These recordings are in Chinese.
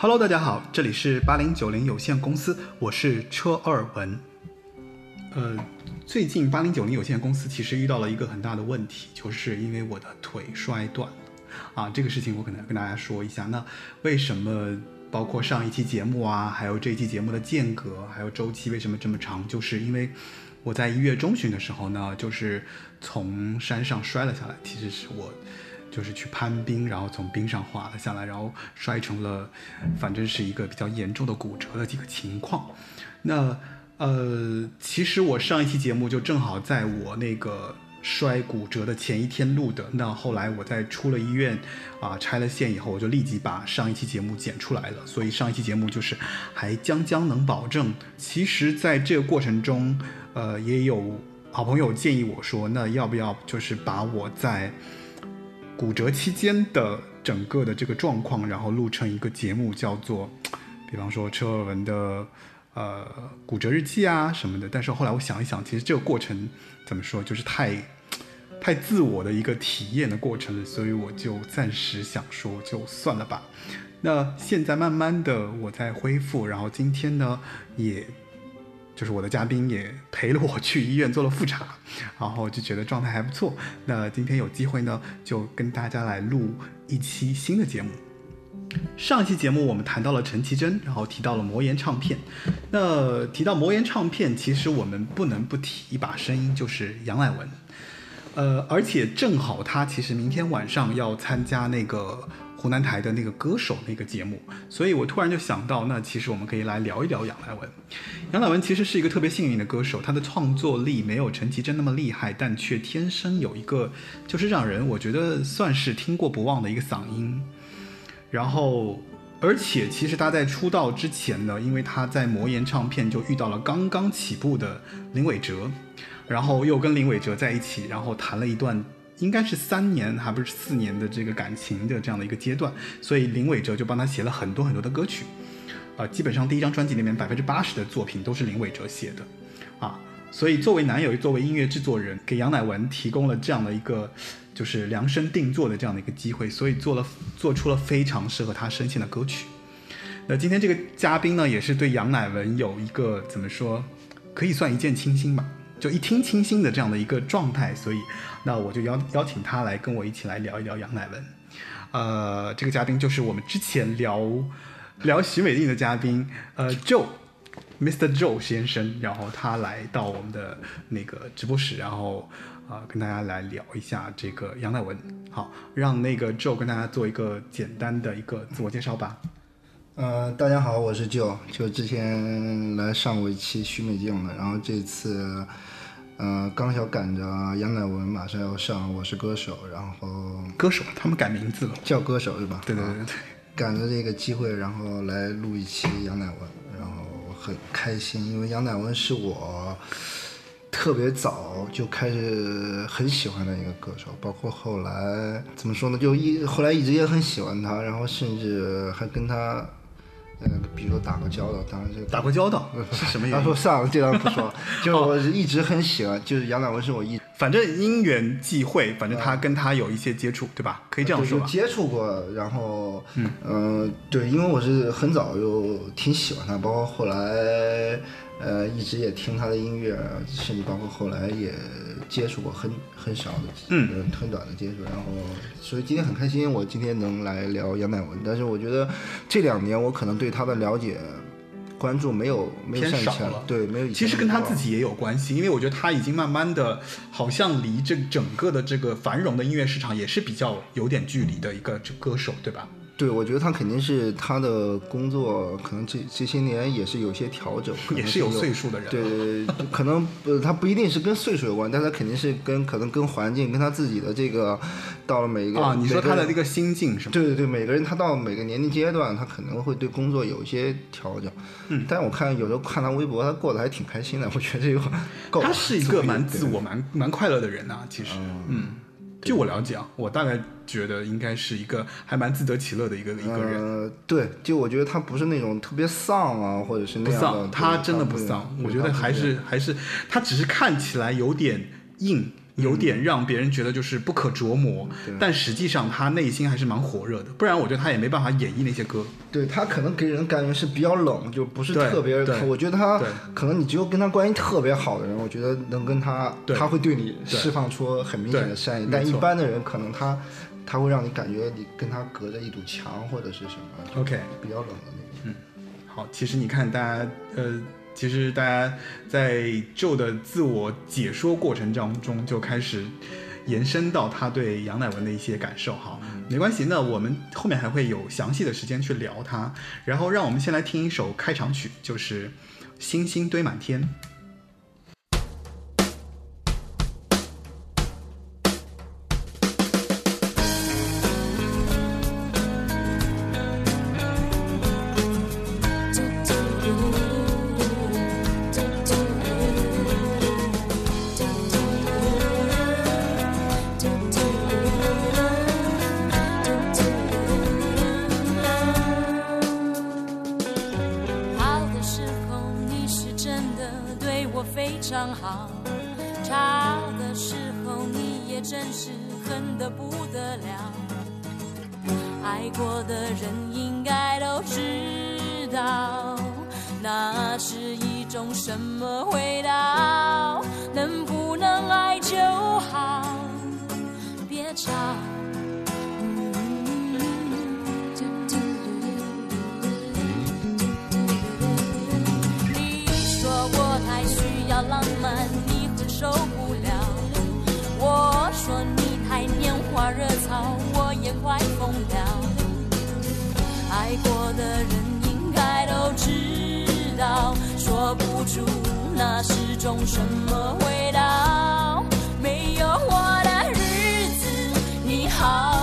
Hello，大家好，这里是八零九零有限公司，我是车二文。呃，最近八零九零有限公司其实遇到了一个很大的问题，就是因为我的腿摔断了啊。这个事情我可能要跟大家说一下。那为什么包括上一期节目啊，还有这一期节目的间隔，还有周期为什么这么长？就是因为我在一月中旬的时候呢，就是从山上摔了下来，其实是我。就是去攀冰，然后从冰上滑了下来，然后摔成了，反正是一个比较严重的骨折的几个情况。那呃，其实我上一期节目就正好在我那个摔骨折的前一天录的。那后来我在出了医院啊拆了线以后，我就立即把上一期节目剪出来了。所以上一期节目就是还将将能保证。其实在这个过程中，呃，也有好朋友建议我说，那要不要就是把我在骨折期间的整个的这个状况，然后录成一个节目，叫做，比方说车尔文的呃骨折日记啊什么的。但是后来我想一想，其实这个过程怎么说，就是太太自我的一个体验的过程了，所以我就暂时想说就算了吧。那现在慢慢的我在恢复，然后今天呢也。就是我的嘉宾也陪了我去医院做了复查，然后就觉得状态还不错。那今天有机会呢，就跟大家来录一期新的节目。上一期节目我们谈到了陈绮贞，然后提到了魔岩唱片。那提到魔岩唱片，其实我们不能不提一把声音，就是杨乃文。呃，而且正好他其实明天晚上要参加那个。湖南台的那个歌手那个节目，所以我突然就想到，那其实我们可以来聊一聊杨乃文。杨乃文其实是一个特别幸运的歌手，他的创作力没有陈绮贞那么厉害，但却天生有一个就是让人我觉得算是听过不忘的一个嗓音。然后，而且其实他在出道之前呢，因为他在魔岩唱片就遇到了刚刚起步的林伟哲，然后又跟林伟哲在一起，然后谈了一段。应该是三年还不是四年的这个感情的这样的一个阶段，所以林伟哲就帮他写了很多很多的歌曲，啊，基本上第一张专辑里面百分之八十的作品都是林伟哲写的，啊，所以作为男友，作为音乐制作人，给杨乃文提供了这样的一个就是量身定做的这样的一个机会，所以做了做出了非常适合他声线的歌曲。那今天这个嘉宾呢，也是对杨乃文有一个怎么说，可以算一见倾心吧。就一听倾心的这样的一个状态，所以那我就邀邀请他来跟我一起来聊一聊杨乃文。呃，这个嘉宾就是我们之前聊聊徐美静的嘉宾，呃，Joe，Mr. Joe 先生，然后他来到我们的那个直播室，然后啊跟大家来聊一下这个杨乃文。好，让那个 Joe 跟大家做一个简单的一个自我介绍吧。呃，大家好，我是 Joe，就之前来上过一期徐美静的，然后这次，呃，刚巧赶着杨乃文马上要上《我是歌手》，然后歌手他们改名字了，叫歌手是吧？对对对对，赶着这个机会，然后来录一期杨乃文，然后很开心，因为杨乃文是我特别早就开始很喜欢的一个歌手，包括后来怎么说呢，就一后来一直也很喜欢他，然后甚至还跟他。呃，比如说打过交道，当然是打过交道是什么意思？他说算了，这段不说了。就我一直很喜欢，就是杨乃文是我一，反正因缘际会，反正他跟他有一些接触，对吧？可以这样说吧。接触过，然后嗯，对，因为我是很早就挺喜欢他，包括后来。呃，一直也听他的音乐，甚至包括后来也接触过很很少的，嗯，很短的接触。然后，所以今天很开心，我今天能来聊杨乃文。但是我觉得这两年我可能对他的了解、关注没有没有少了，对，没有以前。其实跟他自己也有关系，因为我觉得他已经慢慢的，好像离这整个的这个繁荣的音乐市场也是比较有点距离的一个歌手，对吧？对，我觉得他肯定是他的工作，可能这这些年也是有些调整，也是有岁数的人。对，可能呃，他不一定是跟岁数有关，但他肯定是跟可能跟环境，跟他自己的这个到了每一个啊，你说他的这个心境是吗？对对对，每个人他到每个年龄阶段，他可能会对工作有一些调整。嗯，但我看有时候看他微博，他过得还挺开心的，我觉得这个够。他是一个蛮自我、蛮蛮快乐的人呐，其实，嗯。据我了解啊，我大概觉得应该是一个还蛮自得其乐的一个一个人。呃，对，就我觉得他不是那种特别丧啊，或者是那样的。他真的不丧，我觉得还是还是他只是看起来有点硬，有点让别人觉得就是不可琢磨，但实际上他内心还是蛮火热的，不然我觉得他也没办法演绎那些歌。对他可能给人感觉是比较冷，就不是特别。我觉得他可能你只有跟他关系特别好的人，我觉得能跟他，他会对你释放出很明显的善意。但一般的人可能他他会让你感觉你跟他隔着一堵墙或者是什么。OK，比较冷的那种。嗯，好，其实你看大家呃。其实大家在 Joe 的自我解说过程当中就开始延伸到他对杨乃文的一些感受哈，没关系，那我们后面还会有详细的时间去聊他。然后让我们先来听一首开场曲，就是《星星堆满天》。那是种什么味道？没有我的日子你好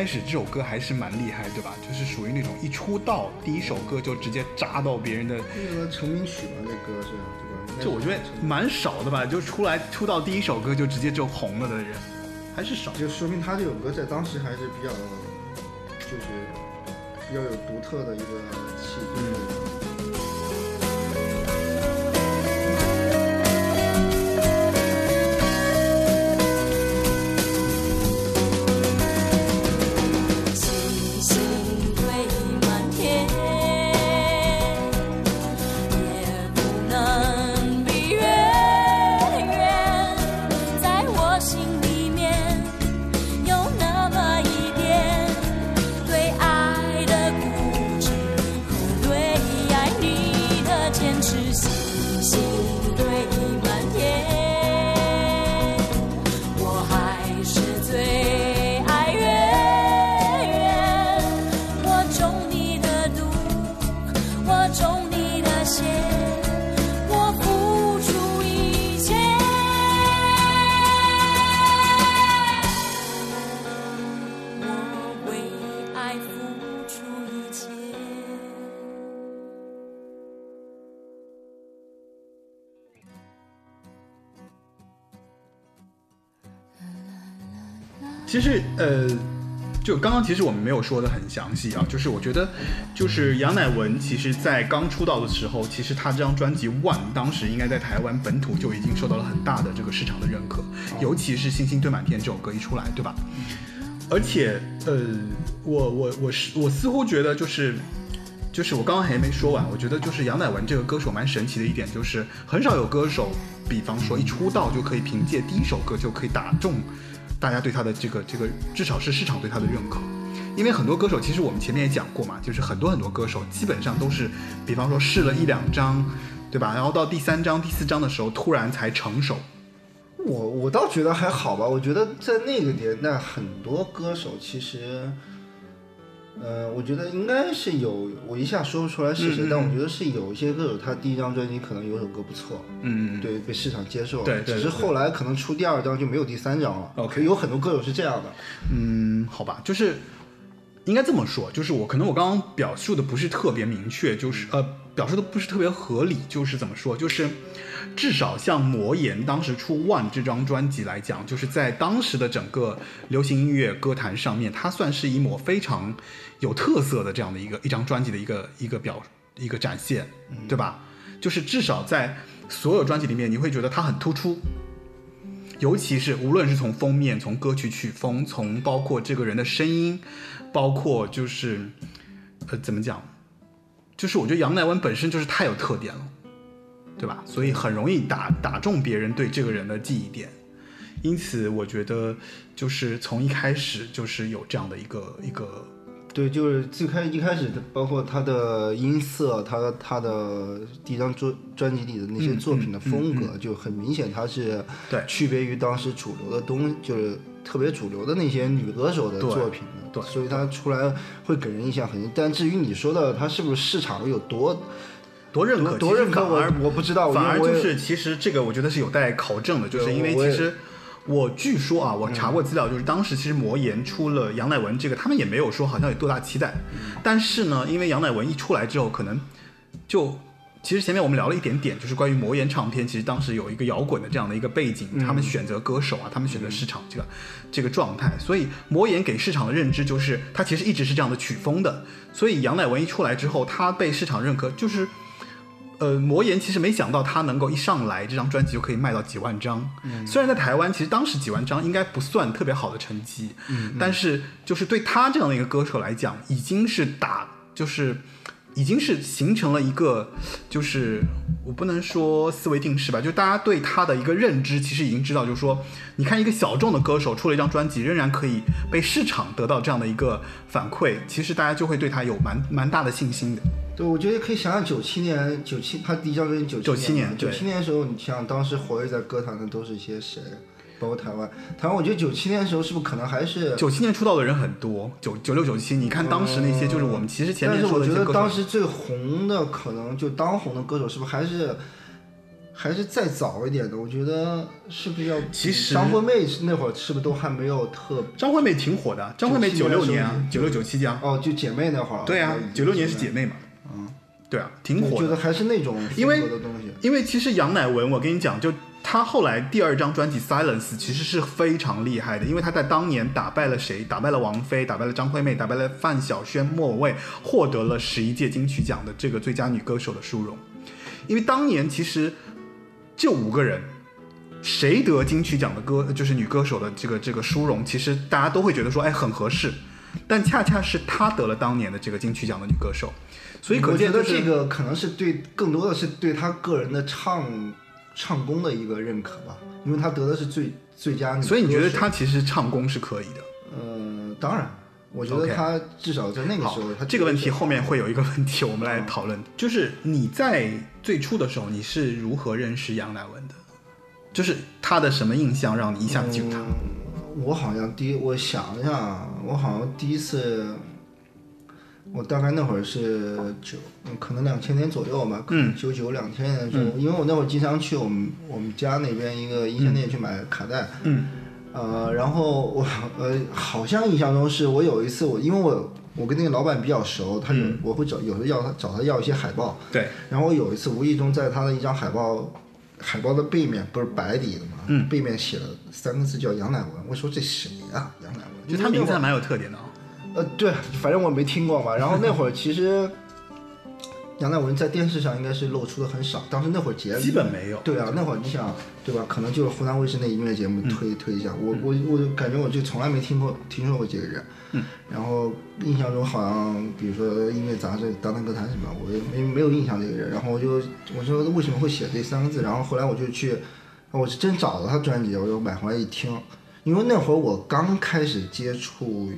开始这首歌还是蛮厉害，对吧？就是属于那种一出道第一首歌就直接扎到别人的。那个成名曲嘛，那歌是对吧？就我觉得蛮少的吧，就出来出道第一首歌就直接就红了的人，还是少。就说明他这首歌在当时还是比较，就是比较有独特的一个气质。其呃，就刚刚其实我们没有说的很详细啊，就是我觉得，就是杨乃文，其实在刚出道的时候，其实他这张专辑《One》当时应该在台湾本土就已经受到了很大的这个市场的认可，尤其是《星星堆满天》这首歌一出来，对吧？而且，呃，我我我是我似乎觉得就是，就是我刚刚还没说完，我觉得就是杨乃文这个歌手蛮神奇的一点，就是很少有歌手，比方说一出道就可以凭借第一首歌就可以打中。大家对他的这个这个至少是市场对他的认可。因为很多歌手，其实我们前面也讲过嘛，就是很多很多歌手基本上都是，比方说试了一两张，对吧？然后到第三张、第四张的时候，突然才成熟。我我倒觉得还好吧，我觉得在那个年代，很多歌手其实，呃，我觉得应该是有，我一下说不出来是谁，但我觉得是有一些歌手，他第一张专辑可能有首歌不错，嗯，对，被市场接受，对，只是后来可能出第二张就没有第三张了。OK，有很多歌手是这样的，嗯，好吧，就是。应该这么说，就是我可能我刚刚表述的不是特别明确，就是呃表述的不是特别合理，就是怎么说，就是至少像魔岩当时出《One》这张专辑来讲，就是在当时的整个流行音乐歌坛上面，它算是一抹非常有特色的这样的一个一张专辑的一个一个表一个展现，对吧？就是至少在所有专辑里面，你会觉得它很突出。尤其是无论是从封面、从歌曲曲风、从包括这个人的声音，包括就是，呃，怎么讲，就是我觉得杨乃文本身就是太有特点了，对吧？所以很容易打打中别人对这个人的记忆点，因此我觉得就是从一开始就是有这样的一个一个。对，就是最开一开始的，包括他的音色，他他的第一张专专辑里的那些作品的风格，就很明显，他是对区别于当时主流的东，就是特别主流的那些女歌手的作品对，所以她出来会给人印象很。但至于你说的她是不是市场有多多认可，多认可，我我不知道，反而就是其实这个我觉得是有待考证的，就是因为其实。我据说啊，我查过资料，就是当时其实魔岩出了杨乃文这个，他们也没有说好像有多大期待。但是呢，因为杨乃文一出来之后，可能就其实前面我们聊了一点点，就是关于魔岩唱片，其实当时有一个摇滚的这样的一个背景，他们选择歌手啊，他们选择市场这个这个状态，所以魔岩给市场的认知就是它其实一直是这样的曲风的。所以杨乃文一出来之后，他被市场认可，就是。呃，魔岩其实没想到他能够一上来这张专辑就可以卖到几万张。嗯，虽然在台湾其实当时几万张应该不算特别好的成绩，嗯，但是就是对他这样的一个歌手来讲，已经是打就是已经是形成了一个就是我不能说思维定式吧，就大家对他的一个认知其实已经知道，就是说你看一个小众的歌手出了一张专辑，仍然可以被市场得到这样的一个反馈，其实大家就会对他有蛮蛮大的信心的。对，我觉得可以想想九七年，九七他第一张专辑九七年，九七年的时候，你想当时活跃在歌坛的都是一些谁？包括台湾，台湾，我觉得九七年的时候是不是可能还是九七年出道的人很多？九九六九七，你看当时那些就是我们其实前面说的但是我觉得当时最红的可能就当红的歌手是不是还是还是再早一点的？我觉得是不是要？其实张惠妹那会儿是不是都还没有特？张惠妹挺火的，张惠妹九六年啊，九六九七这样。哦，就姐妹那会儿。对啊，九六年是姐妹嘛。嗯对啊，挺火。我觉得还是那种因为的东西。因为其实杨乃文，我跟你讲，就他后来第二张专辑《Silence》其实是非常厉害的，因为他在当年打败了谁？打败了王菲，打败了张惠妹，打败了范晓萱、莫文蔚，获得了十一届金曲奖的这个最佳女歌手的殊荣。因为当年其实就五个人，谁得金曲奖的歌就是女歌手的这个这个殊荣，其实大家都会觉得说，哎，很合适。但恰恰是她得了当年的这个金曲奖的女歌手。所以，我觉得这个可能是对更多的是对他个人的唱唱功的一个认可吧，因为他得的是最最佳女。所以你觉得他其实唱功是可以的？呃，当然，我觉得他至少在那个时候，他这个问题后面会有一个问题，我们来讨论，就是你在最初的时候你是如何认识杨乃文的？就是他的什么印象让你一下子记住他？我好像第一，我想一下，我好像第一次。我大概那会儿是九，可能两千年左右吧，九九两千年的时候，因为我那会儿经常去我们我们家那边一个音像店去买卡带，嗯，呃，然后我呃好像印象中是我有一次我因为我我跟那个老板比较熟，他有我会找有时候要他找他要一些海报，对，然后我有一次无意中在他的一张海报海报的背面不是白底的嘛，嗯，背面写了三个字叫杨乃文，我说这谁呀？杨乃文，就他名字还蛮有特点的。呃，对，反正我没听过嘛。然后那会儿其实杨乃文在电视上应该是露出的很少，当时那会儿节基本没有。对啊，那会儿你想，对吧？可能就是湖南卫视那音乐节目推推一下。我我我就感觉我就从来没听过听说过这个人。嗯。然后印象中好像比如说音乐杂志《当当歌坛》什么，我也没没有印象这个人。然后我就我说为什么会写这三个字？然后后来我就去，我是真找了他专辑，我就买回来一听。因为那会儿我刚开始接触，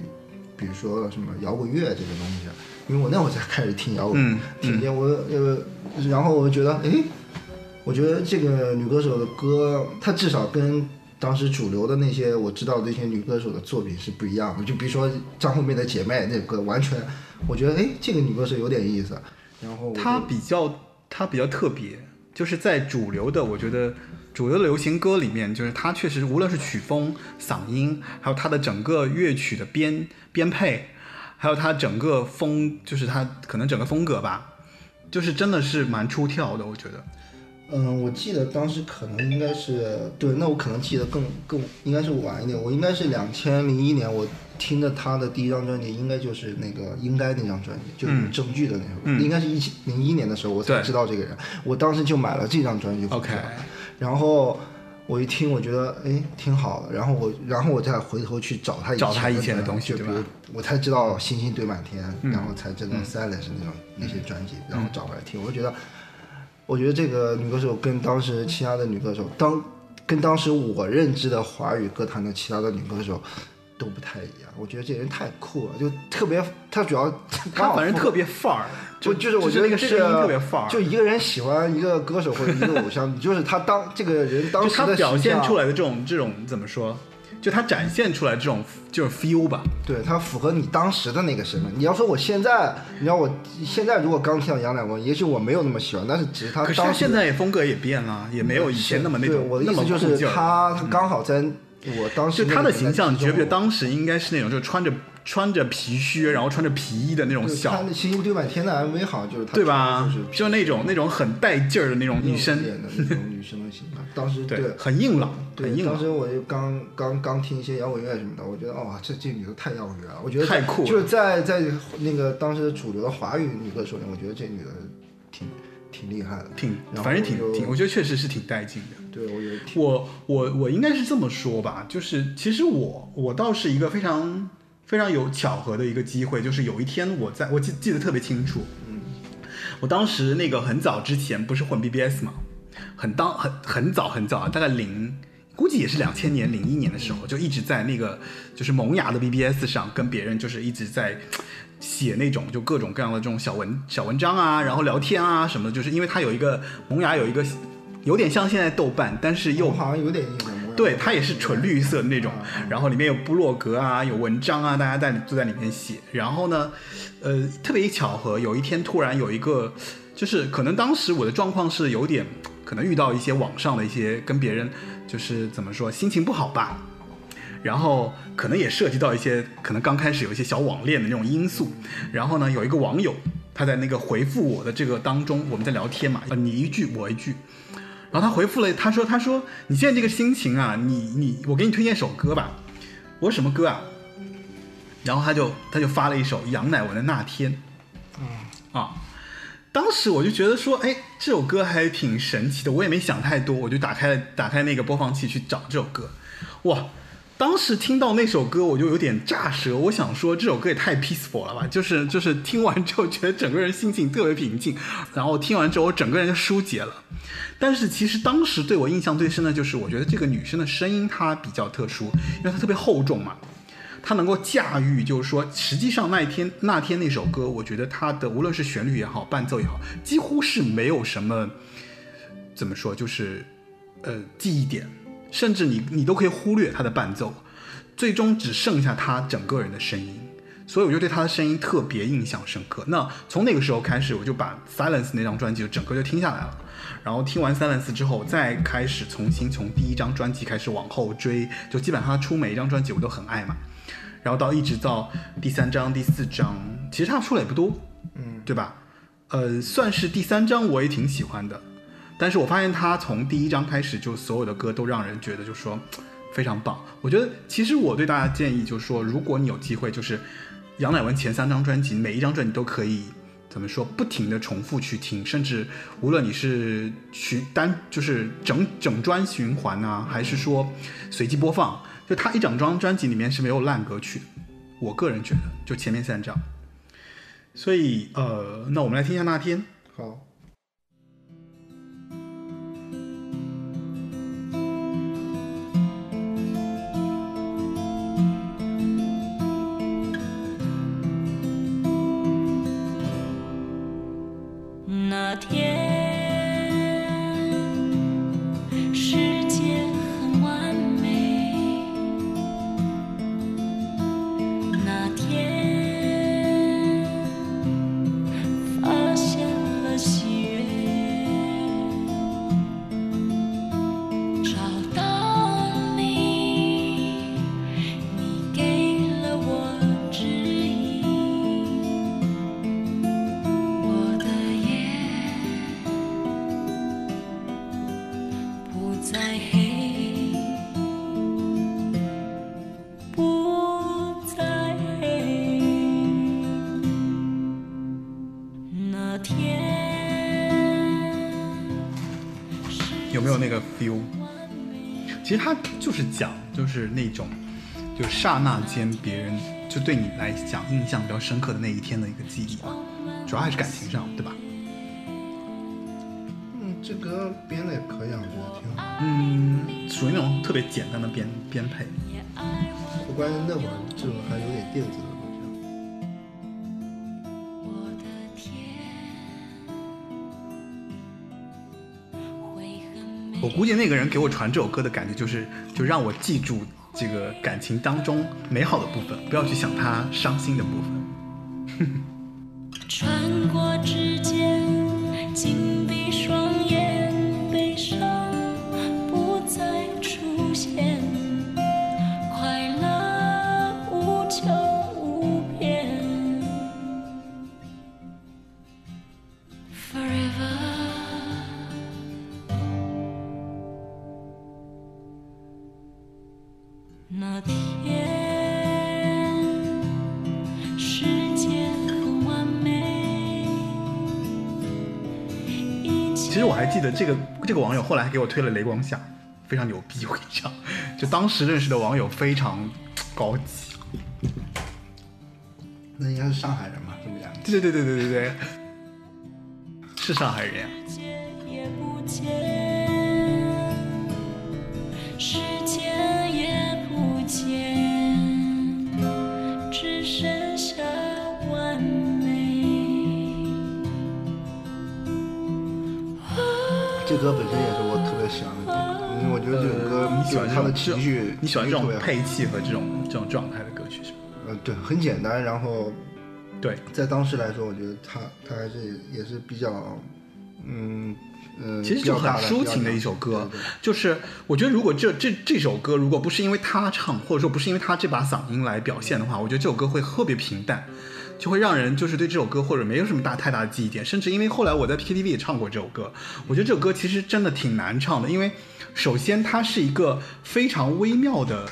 比如说什么摇滚乐这个东西，因为我那会儿才开始听摇滚，嗯听见我呃，然后我就觉得，哎，我觉得这个女歌手的歌，她至少跟当时主流的那些我知道的那些女歌手的作品是不一样的。就比如说张惠妹的《姐妹》那歌，完全我觉得，哎，这个女歌手有点意思。然后她比较她比较特别，就是在主流的，我觉得主流的流行歌里面，就是它确实无论是曲风、嗓音，还有它的整个乐曲的编编配，还有它整个风，就是它可能整个风格吧，就是真的是蛮出挑的，我觉得。嗯，我记得当时可能应该是对，那我可能记得更更应该是晚一点，我应该是两千零一年我听的他的第一张专辑，应该就是那个应该那张专辑，就是有证据的那首，嗯。应该是一七零一年的时候我才知道这个人，我当时就买了这张专辑 OK 然后我一听，我觉得哎挺好的，然后我然后我再回头去找他找他以前的的东西对吧嗯就比如我才知道星星堆满天，然后才知道 Silence 那种那些专辑，然后找回来听，我就觉得。我觉得这个女歌手跟当时其他的女歌手，当跟当时我认知的华语歌坛的其他的女歌手都不太一样。我觉得这人太酷了，就特别，他主要 他刚好符合反正特别范儿，就就是我觉得这那个声音特别范儿，就一个人喜欢一个歌手或者一个偶像，就是他当这个人当时的他表现出来的这种这种怎么说？就他展现出来这种就是 feel 吧。对他符合你当时的那个身份。你要说我现在，你要我现在如果刚听到杨乃文，也许我没有那么喜欢，但是只是他可是现在也风格也变了，也没有以前那么那种对我的意思就是他刚好在我当时就他的形象，你觉不觉得当时应该是那种就穿着穿着皮靴，然后穿着皮衣的那种小他小，那星星堆满天的 MV 好像就是他对吧就是？就那种那种很带劲儿的那种女生，演的那种女生的形象。当时对，很硬朗，对很硬朗。当时我就刚刚刚听一些摇滚乐什么的，我觉得哇，这这女的太摇滚乐了。我觉得太酷了就是在在那个当时主流的华语女歌手里，我觉得这女的挺挺厉害的。挺，反正挺挺，我觉得确实是挺带劲的。对，我觉得挺我我我应该是这么说吧，就是其实我我倒是一个非常非常有巧合的一个机会，就是有一天我在我记记得特别清楚，嗯，我当时那个很早之前不是混 BBS 嘛，很当很很早很早，大概零估计也是两千年零一年的时候，就一直在那个就是萌芽的 BBS 上跟别人就是一直在。写那种就各种各样的这种小文小文章啊，然后聊天啊什么的，就是因为它有一个萌芽有一个有点像现在豆瓣，但是又好像有点对，它也是纯绿色的那种啊，然后里面有部落格啊，有文章啊，大家在都在里面写。然后呢，呃，特别一巧合，有一天突然有一个，就是可能当时我的状况是有点，可能遇到一些网上的一些跟别人，就是怎么说，心情不好吧。然后可能也涉及到一些可能刚开始有一些小网恋的那种因素，然后呢，有一个网友他在那个回复我的这个当中，我们在聊天嘛，呃，你一句我一句，然后他回复了，他说他说你现在这个心情啊，你你我给你推荐首歌吧，我说什么歌啊？然后他就他就发了一首杨乃文的《那天》，嗯啊，当时我就觉得说，哎，这首歌还挺神奇的，我也没想太多，我就打开打开那个播放器去找这首歌，哇！当时听到那首歌，我就有点炸舌。我想说，这首歌也太 peaceful 了吧！就是就是听完之后，觉得整个人心情特别平静，然后听完之后，我整个人就疏解了。但是其实当时对我印象最深的就是，我觉得这个女生的声音她比较特殊，因为她特别厚重嘛，她能够驾驭，就是说，实际上那一天那天那首歌，我觉得它的无论是旋律也好，伴奏也好，几乎是没有什么怎么说，就是呃记忆点。甚至你你都可以忽略他的伴奏，最终只剩下他整个人的声音，所以我就对他的声音特别印象深刻。那从那个时候开始，我就把 Silence 那张专辑就整个就听下来了。然后听完 Silence 之后，再开始重新从第一张专辑开始往后追，就基本上他出每一张专辑我都很爱嘛。然后到一直到第三张、第四张，其实他出的也不多，嗯，对吧？呃，算是第三张我也挺喜欢的。但是我发现他从第一章开始，就所有的歌都让人觉得就说 非常棒。我觉得其实我对大家建议就是说，如果你有机会，就是杨乃文前三张专辑，每一张专辑都可以怎么说，不停的重复去听，甚至无论你是去单就是整整专循环啊，还是说随机播放，就他一整张专辑里面是没有烂歌曲。我个人觉得，就前面三张。所以呃，那我们来听一下那天。好。没有那个 feel？其实他就是讲，就是那种，就刹那间别人就对你来讲印象比较深刻的那一天的一个记忆吧，主要还是感情上，对吧？嗯，这歌编的也可以啊，我觉得挺好。嗯，属于那种特别简单的编编配。就关于那会儿就还有我估计那个人给我传这首歌的感觉就是，就让我记住这个感情当中美好的部分，不要去想他伤心的部分。穿过这个这个网友后来还给我推了雷光下，非常牛逼，我跟你讲，就当时认识的网友非常高级。那应该是上海人嘛，这么讲。对对对对对对对，是上海人呀。界歌本身也是我特别喜欢的歌，因为我觉得这首歌呃你喜欢这它的情绪，你喜欢这种配器和这种这种状态的歌曲是吧？呃，对，很简单，然后对，在当时来说，我觉得他他还是也是比较，嗯呃，其实就很抒情的一首歌，就是我觉得如果这这这首歌如果不是因为他唱，或者说不是因为他这把嗓音来表现的话，我觉得这首歌会特别平淡，就会让人就是对这首歌或者没有什么大太大的记忆点，甚至因为后来我在 KTV 也唱过这首歌，我觉得这首歌其实真的挺难唱的，因为首先它是一个非常微妙的，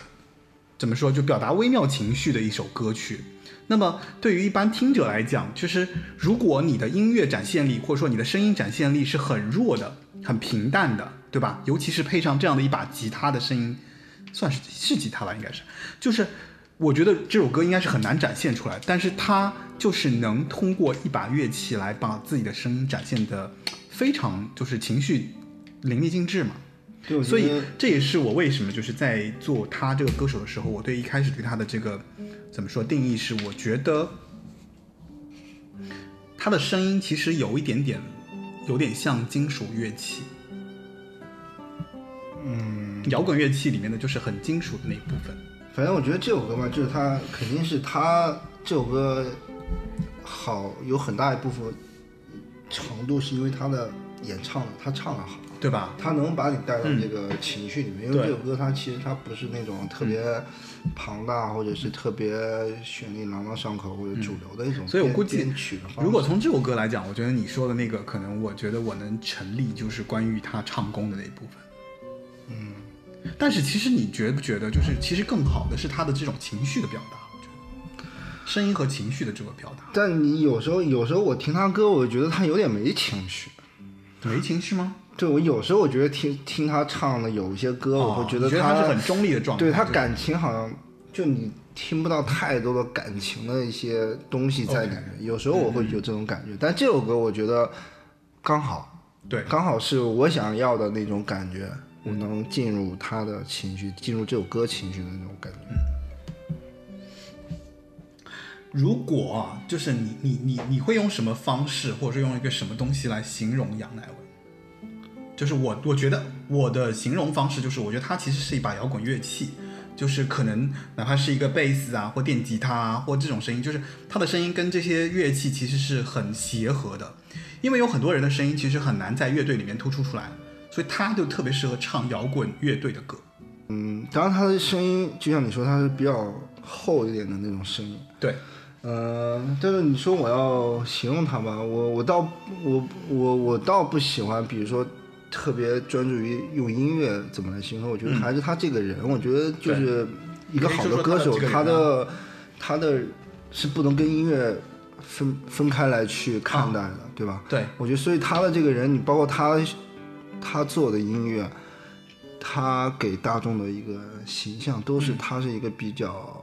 怎么说就表达微妙情绪的一首歌曲。那么对于一般听者来讲，就是如果你的音乐展现力或者说你的声音展现力是很弱的、很平淡的，对吧？尤其是配上这样的一把吉他的声音，算是是吉他吧，应该是，就是我觉得这首歌应该是很难展现出来，但是他就是能通过一把乐器来把自己的声音展现的非常就是情绪淋漓尽致嘛。对，所以这也是我为什么就是在做他这个歌手的时候，我对一开始对他的这个怎么说定义是，我觉得他的声音其实有一点点，有点像金属乐器，嗯，摇滚乐器里面的就是很金属的那一部分。反正我觉得这首歌嘛，就是他肯定是他这首歌好有很大一部分程度是因为他的演唱的，他唱的好。对吧？他能把你带到这个情绪里面，因为这首歌它其实它不是那种特别庞大或者是特别旋律朗朗上口或者主流的一种编，所以我估计。如果从这首歌来讲，我觉得你说的那个，可能我觉得我能成立，就是关于他唱功的那一部分。嗯，但是其实你觉不觉得，就是其实更好的是他的这种情绪的表达？我觉得声音和情绪的这个表达，但你有时候有时候我听他歌，我觉得他有点没情绪。没情绪吗？对我有时候我觉得听听他唱的有一些歌，我会觉得他是很中立的状态，对他感情好像就你听不到太多的感情的一些东西在里面。有时候我会有这种感觉，但这首歌我觉得刚好，对刚好是我想要的那种感觉，我能进入他的情绪，进入这首歌情绪的那种感觉。如果啊，就是你你你你会用什么方式，或者是用一个什么东西来形容杨乃文？就是我我觉得我的形容方式就是，我觉得它其实是一把摇滚乐器，就是可能哪怕是一个贝斯啊，或电吉他啊，或这种声音，就是它的声音跟这些乐器其实是很协和的，因为有很多人的声音其实很难在乐队里面突出出来，所以他就特别适合唱摇滚乐队的歌。嗯，当然他的声音就像你说，他是比较厚一点的那种声音。对，呃，但是你说我要形容他吧，我我倒我我我倒不喜欢，比如说特别专注于用音乐怎么来形容，我觉得还是他这个人，我觉得就是一个好可以说说歌手，他的他的是不能跟音乐分分开来去看待的，对吧？对，我觉得，所以他的这个人，你包括他他做的音乐，他给大众的一个形象，都嗯是他是一个比较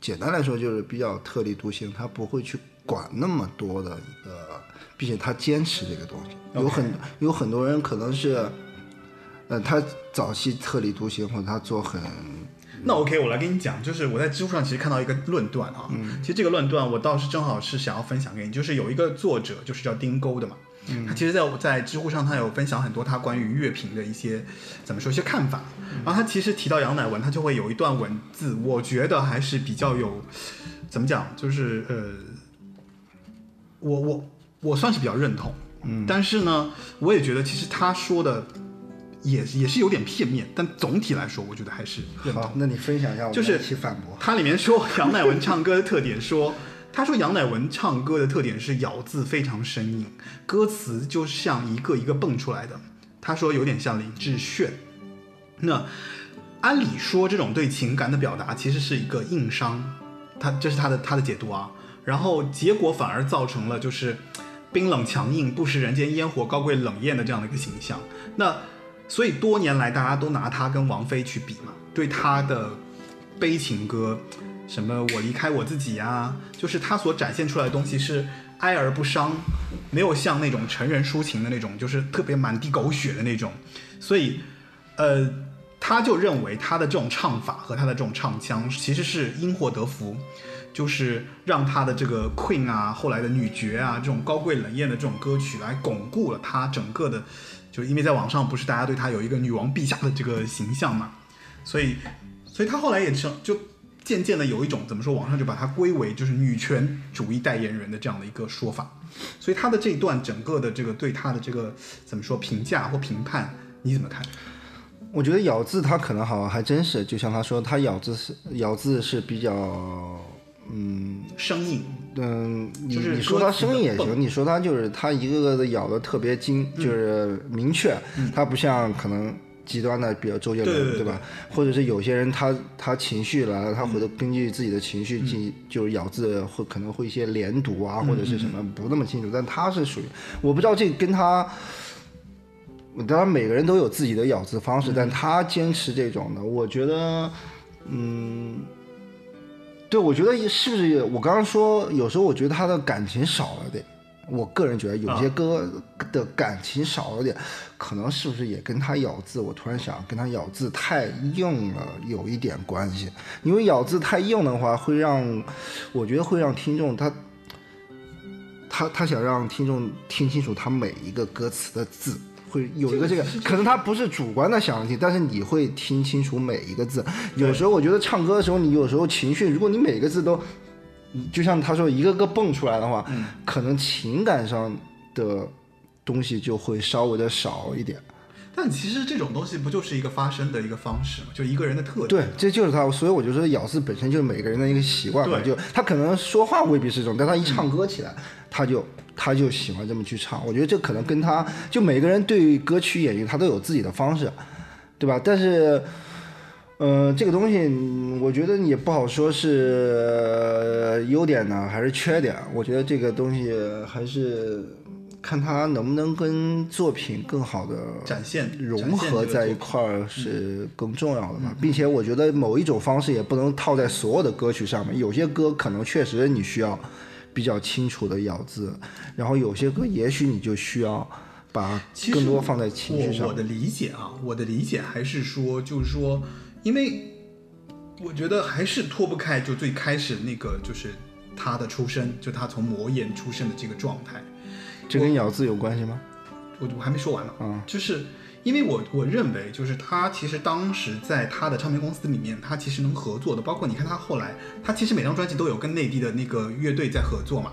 简单来说就是比较特立独行，他不会去管那么多的一个，并且他坚持这个东西。有很有很多人可能是，呃，他早期特立独行，或者他做很那 OK，我来跟你讲，就是我在知乎上其实看到一个论断啊，其实这个论断我倒是正好是想要分享给你，就是有一个作者就是叫丁钩的嘛，他其实在我在知乎上他有分享很多他关于乐评的一些怎么说一些看法，然后他其实提到杨乃文，他就会有一段文字，我觉得还是比较有怎么讲，就是呃，我我我算是比较认同，嗯，但是呢，我也觉得其实他说的也也是有点片面，但总体来说，我觉得还是好。。那你分享一下，我们就是一起反驳。它里面说杨乃文唱歌的特点说，他说杨乃文唱歌的特点是咬字非常生硬，歌词就像一个一个蹦出来的。他说有点像林志炫。那按理说这种对情感的表达其实是一个硬伤，他这是他的他的解读啊。然后结果反而造成了就是冰冷强硬、不食人间烟火、高贵冷艳的这样的一个形象。那所以多年来大家都拿他跟王菲去比嘛，对他的悲情歌，什么我离开我自己呀、就是他所展现出来的东西是哀而不伤，没有像那种成人抒情的那种，就是特别满地狗血的那种。所以，呃，他就认为他的这种唱法和他的这种唱腔其实是因祸得福，就是让他的这个 Queen 啊，后来的女爵啊，这种高贵冷艳的这种歌曲来巩固了他整个的，就因为在网上不是大家对他有一个女王陛下的这个形象嘛，所以，所以他后来也成就渐渐的有一种怎么说，网上就把它归为就是女权主义代言人的这样的一个说法，所以他的这一段整个的这个对他的这个怎么说评价或评判，你怎么看？我觉得咬字他可能好像还真是，就像他说，他咬字是咬字是比较，嗯生硬，嗯，你就是你说他歌词的蹦声音也行，你说他就是他一个个的咬的特别精，就是明确，他不像可能极端的，比如周杰伦，对吧？或者是有些人他他情绪来了，他回头根据自己的情绪进，就是咬字会可能会一些连读啊，或者是什么不那么清楚，但他是属于我不知道这跟他。当然，每个人都有自己的咬字方式，但他坚持这种的，我觉得，嗯，对，我觉得是不是？我刚刚说，有时候我觉得他的感情少了点。我个人觉得有些歌的感情少了点，可能是不是也跟他咬字？我突然想，跟他咬字太硬了有一点关系。因为咬字太硬的话，会让我觉得会让听众他他他想让听众听清楚他每一个歌词的字，会有一个这个，可能他不是主观的想听，但是你会听清楚每一个字。有时候我觉得唱歌的时候，你有时候情绪，如果你每个字都，就像他说一个个蹦出来的话，可能情感上的东西就会稍微的少一点。但其实这种东西不就是一个发声的一个方式吗？就一个人的特点。对，这就是他，所以我就说咬字本身就是每个人的一个习惯嘛。对就他可能说话未必是这种，但他一唱歌起来，他就他就喜欢这么去唱。我觉得这可能跟他就每个人对于歌曲演绎，他都有自己的方式，对吧？但是，呃，这个东西嗯我觉得也不好说是呃优点呢还是缺点。我觉得这个东西还是看它能不能跟作品更好的展现融合在一块儿是更重要的吧，并且我觉得某一种方式也不能套在所有的歌曲上面，有些歌可能确实你需要比较清楚的咬字，然后有些歌也许你就需要把更多放在情绪上我我。的理解啊，我的理解还是说，就是说，因为我觉得还是脱不开就最开始那个，就是他的出身，就他从魔岩出身的这个状态。这跟咬字有关系吗？我我还没说完呢，嗯就是因为我我认为，就是他其实当时在他的唱片公司里面，他其实能合作的，包括你看他后来，他其实每张专辑都有跟内地的那个乐队在合作嘛，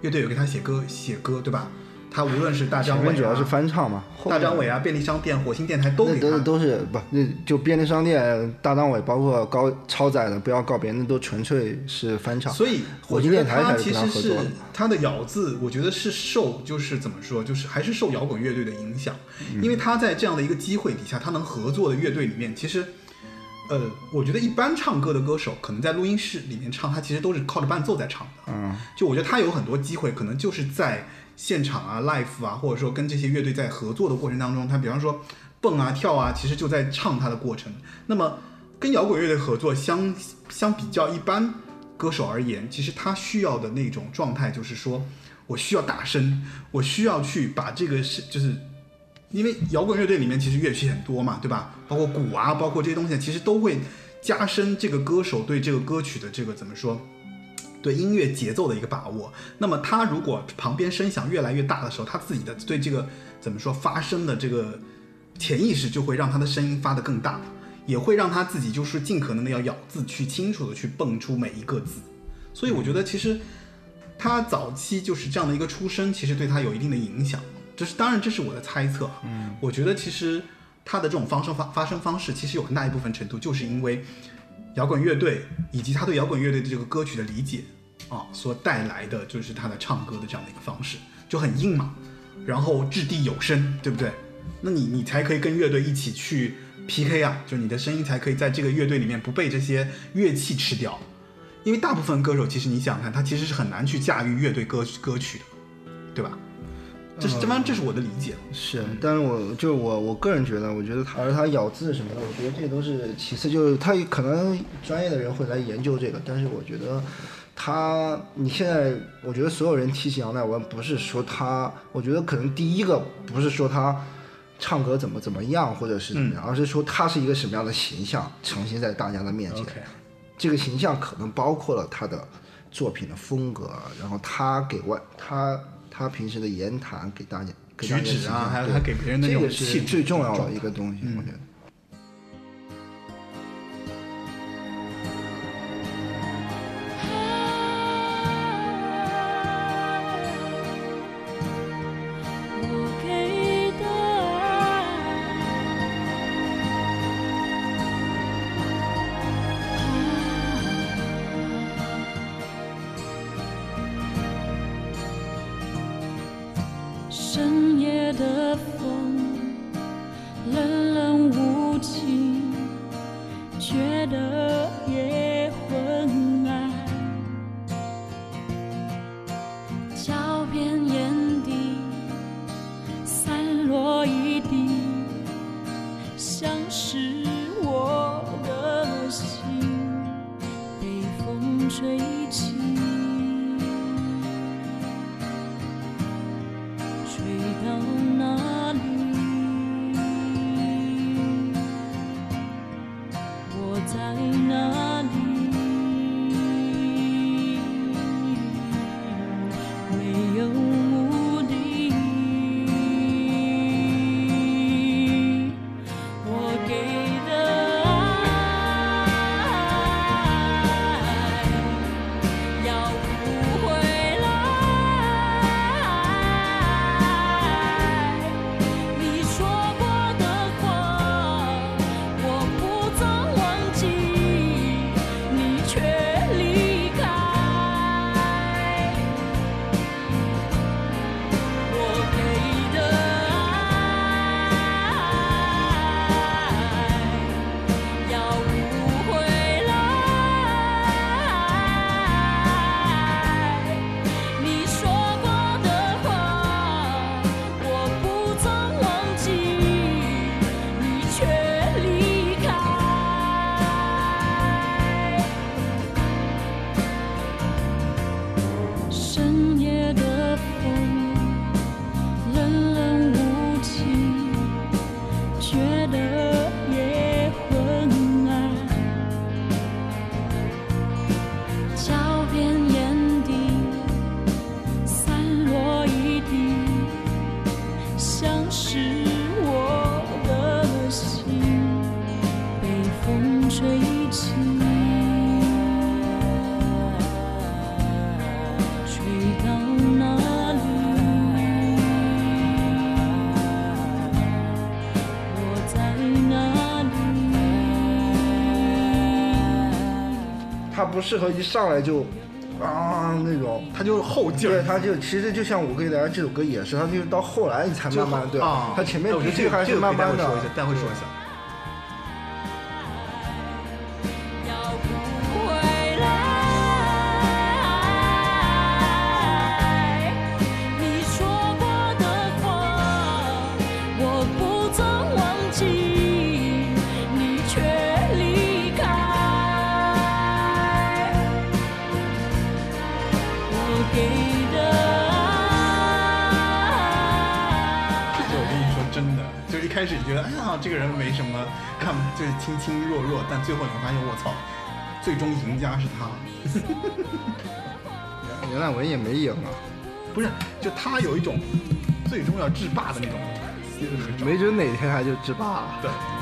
乐队有给他写歌写歌，对吧？他无论是大张伟、啊、主要是翻唱嘛，大张伟啊、便利商店、火星电台都给他。都是不那就便利商店、大张伟，包括高超载的，不要告别，那都纯粹是翻唱。所以火星电台才是他其实是跟他合作的。他的咬字，我觉得是受就是怎么说，就是还是受摇滚乐队的影响，因为他在这样的一个机会底下，他能合作的乐队里面，其实。呃，我觉得一般唱歌的歌手，可能在录音室里面唱，他其实都是靠着伴奏在唱的。嗯，就我觉得他有很多机会，可能就是在现场啊、live 啊，或者说跟这些乐队在合作的过程当中，他比方说蹦啊、跳啊，其实就在唱他的过程。那么跟摇滚乐队合作相相比较一般歌手而言，其实他需要的那种状态就是说我需要大声，我需要去把这个是就是。因为摇滚乐队里面其实乐器很多嘛，对吧？包括鼓啊，包括这些东西，其实都会加深这个歌手对这个歌曲的这个怎么说？对音乐节奏的一个把握。那么他如果旁边声响越来越大的时候，他自己的对这个怎么说发声的这个潜意识就会让他的声音发得更大，也会让他自己就是尽可能的要咬字去清楚的去蹦出每一个字。所以我觉得其实他早期就是这样的一个出身，其实对他有一定的影响。这是当然，这是我的猜测。嗯，我觉得其实他的这种发声发发声方式，其实有很大一部分程度就是因为摇滚乐队以及他对摇滚乐队的这个歌曲的理解啊，所带来的就是他的唱歌的这样的一个方式，就很硬嘛，然后掷地有声，对不对？那你你才可以跟乐队一起去 PK 啊，就你的声音才可以在这个乐队里面不被这些乐器吃掉。因为大部分歌手其实你想想看，他其实是很难去驾驭乐队歌歌曲的，对吧？这是这方这是我的理解。是，但是我就我我个人觉得，我觉得他而他咬字什么的，我觉得这都是其次，就是他可能专业的人会来研究这个，但是我觉得他你现在，我觉得所有人提起杨乃文，不是说他，我觉得可能第一个不是说他唱歌怎么怎么样，或者是怎么样，而是说他是一个什么样的形象呈现在大家的面前。这个形象可能包括了他的作品的风格，然后他给外他他平时的言谈给大家给大家举止啊对还有他给别人的那种这个是气最重要的一个东西，我觉得。不适合一上来就啊那种。他就是后劲对，他就其实就像我给大家这首歌也是，他就是到后来你才慢慢对，啊，他前面哎我觉得这的确还是个这个慢慢会说一下，待会说一下。轻轻弱弱，但最后你会发现，我操，最终赢家是他。袁览文也没赢啊，不是，就他有一种最终要制霸的那种没准哪天他就制霸了。对。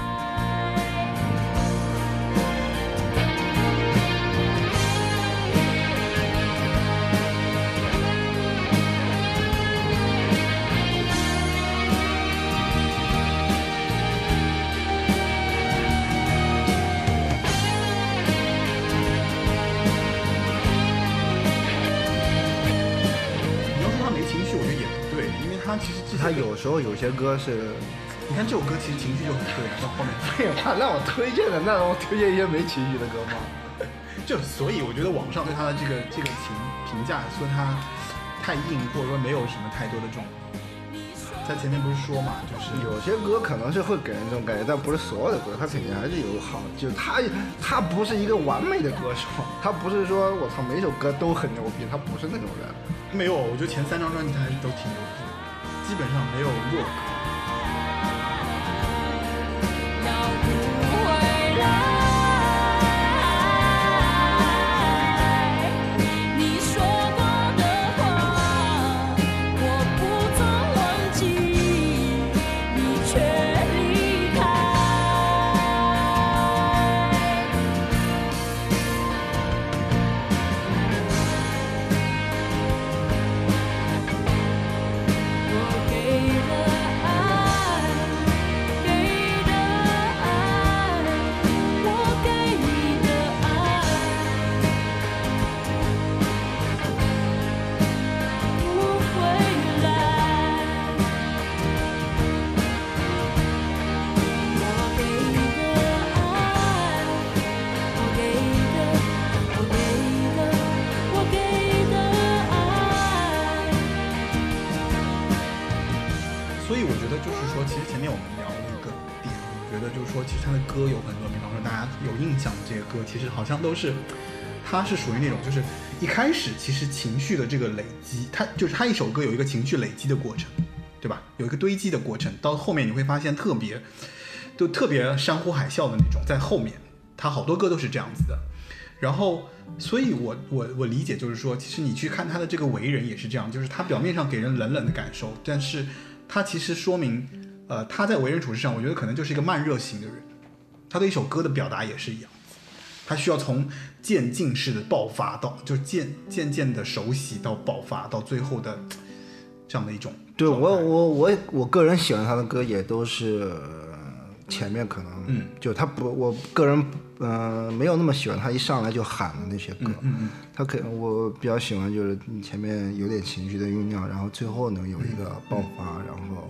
时候有些歌是，你看这首歌其实情绪就很对，到后面废话，那我推荐的，那让我推荐一些没情绪的歌吗？就所以我觉得网上对他的这个这个评评价说他太硬，或者说没有什么太多的这种，在前面不是说嘛，就是有些歌可能是会给人这种感觉，但不是所有的歌，他肯定还是有好，就是他他不是一个完美的歌手，他不是说我操每首歌都很牛逼，他不是那种人。没有，我觉得前三张专辑他还是都挺牛逼的，基本上没有弱。其实前面我们聊了一个点，我觉得就是说，其实他的歌有很多，比方说大家有印象的这些歌，其实好像都是，他是属于那种就是一开始其实情绪的这个累积，他就是他一首歌有一个情绪累积的过程，对吧？有一个堆积的过程，到后面你会发现特别，就特别山呼海啸的那种，在后面，他好多歌都是这样子的。然后，所以我我我理解就是说，其实你去看他的这个为人也是这样，就是他表面上给人冷冷的感受，但是他其实说明，呃，他在为人处事上，我觉得可能就是一个慢热型的人。他对一首歌的表达也是一样，他需要从渐进式的爆发到，就渐渐渐的熟悉到爆发，到最后的这样的一种对我我我我个人喜欢他的歌也都是呃前面可能，嗯，就他不，我个人嗯、呃没有那么喜欢他一上来就喊的那些歌，嗯嗯他可我比较喜欢就是前面有点情绪的酝酿，然后最后能有一个爆发，然后。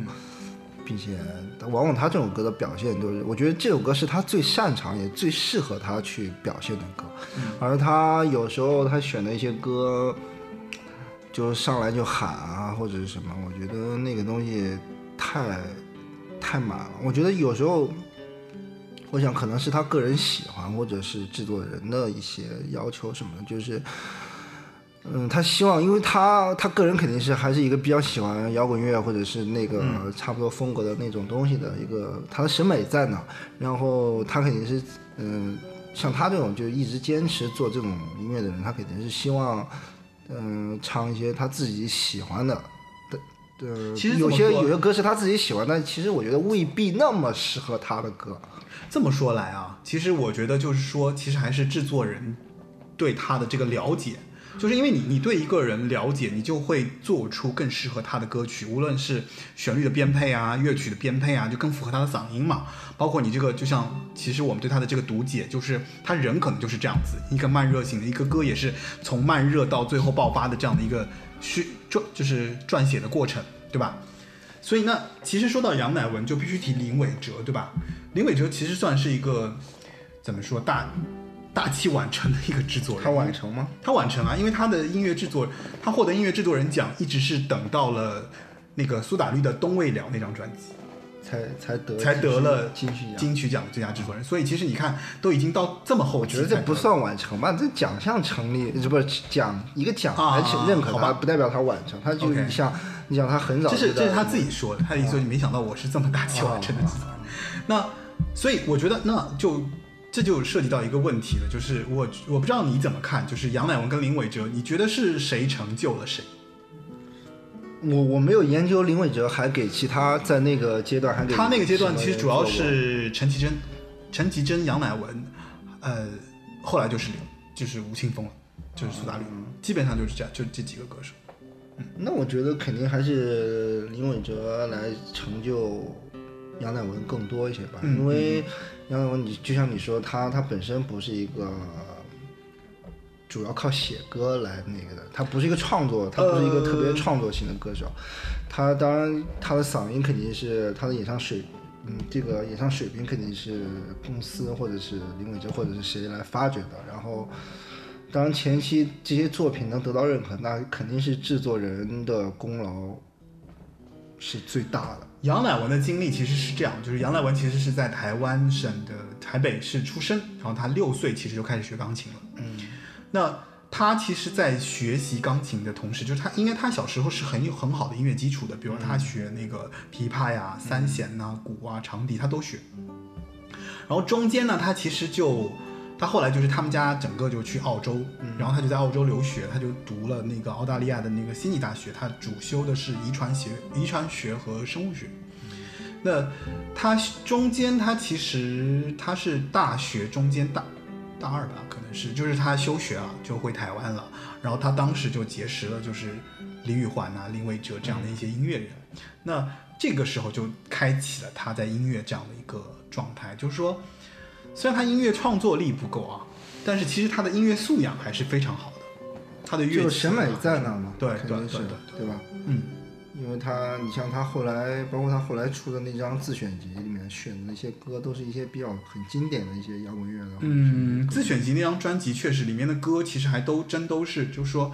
并且，往往他这首歌的表现都是，我觉得这首歌是他最擅长也最适合他去表现的歌，而他有时候他选的一些歌，就上来就喊啊或者是什么，我觉得那个东西太太满了。我觉得有时候，我想可能是他个人喜欢或者是制作人的一些要求什么的，就是。嗯，他希望，因为他他个人肯定是还是一个比较喜欢摇滚乐或者是那个差不多风格的那种东西的一个，他的审美在那，然后他肯定是，嗯，像他这种就一直坚持做这种音乐的人，他肯定是希望，嗯，唱一些他自己喜欢的的。呃，其实有些有些歌是他自己喜欢，但其实我觉得未必那么适合他的歌。这么说来啊，其实我觉得就是说，其实还是制作人对他的这个了解，就是因为你你对一个人了解，你就会做出更适合他的歌曲，无论是旋律的编配啊、乐曲的编配啊，就更符合他的嗓音嘛。包括你这个，就像其实我们对他的这个读解，就是他人可能就是这样子，一个慢热型的，一个歌也是从慢热到最后爆发的这样的一个需撰就是撰写的过程，对吧？所以呢，其实说到杨乃文，就必须提林伟哲，对吧？林伟哲其实算是一个怎么说大大器晚成的一个制作人。他晚成吗？他晚成啊，因为他的音乐制作，他获得音乐制作人奖，一直是等到了那个苏打绿的《东未了》那张专辑，才才得才得了金曲奖。金曲奖的最佳制作人。所以其实你看，都已经到这么后我觉得这不算晚成吧？这奖项成立，这不是奖一个奖啊来请认可好吧他，不代表他晚成。他就你像你想他很早这是这是他自己说的，他的意思就是没想到我是这么大器晚成的制作人。那所以我觉得那就这就涉及到一个问题了，就是我我不知道你怎么看，就是杨乃文跟林伟哲，你觉得是谁成就了谁？我我没有研究林伟哲，还给其他在那个阶段还给他那个阶段其实主要是陈绮贞、陈绮贞、杨乃文，呃，后来就是就是吴青峰了，就是苏打绿，基本上就是这样，就这几个歌手。嗯。那我觉得肯定还是林伟哲来成就杨乃文更多一些吧，嗯因为杨乃文你就像你说，他他本身不是一个。主要靠写歌来那个的，他不是一个创作，他不是一个特别呃创作型的歌手。他当然他的嗓音肯定是他的演唱水，嗯，这个演唱水平肯定是公司或者是林伟哲或者是谁来发掘的。然后，当然前期这些作品能得到认可，那肯定是制作人的功劳是最大的。杨乃文的经历其实是这样，就是杨乃文其实是在台湾省的台北市出生，然后他六岁其实就开始学钢琴了。嗯，那他其实，在学习钢琴的同时，就是他应该他小时候是很有很好的音乐基础的，比如他学那个琵琶呀、三弦呐、鼓啊、长笛，他都学。然后中间呢，他其实就他后来就是他们家整个就去澳洲，然后他就在澳洲留学，他就读了那个澳大利亚的那个悉尼大学，他主修的是遗传学、遗传学和生物学。那他中间他其实他是大学中间大大二吧，可能是就是他休学了，就回台湾了。然后他当时就结识了就是李宇环啊、林伟哲这样的一些音乐人。那这个时候就开启了他在音乐这样的一个状态，就是说，虽然他音乐创作力不够啊，但是其实他的音乐素养还是非常好的。他的乐器就审美在那嘛，对肯定是对对对对吧？嗯，因为他，你像他后来，包括他后来出的那张自选集里面选的那些歌，都是一些比较很经典的一些摇滚乐的。嗯，自选集那张专辑确实里面的歌其实还都真都是，就是说，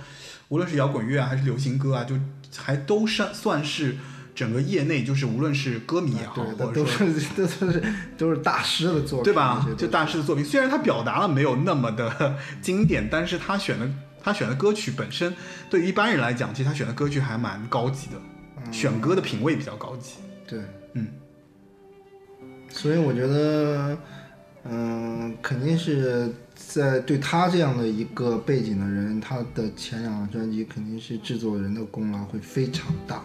无论是摇滚乐啊还是流行歌啊，就还都算算是整个业内就是无论是歌迷也好，对，都或者说是都是 都是大师的作品，对吧？就大师的作品，虽然他表达了没有那么的经典，但是他选的他选的歌曲本身，对于一般人来讲，其实他选的歌曲还蛮高级的，选歌的品味比较高级。对，嗯，所以我觉得，嗯，肯定是在对他这样的一个背景的人，他的前两张专辑肯定是制作人的功劳会非常大，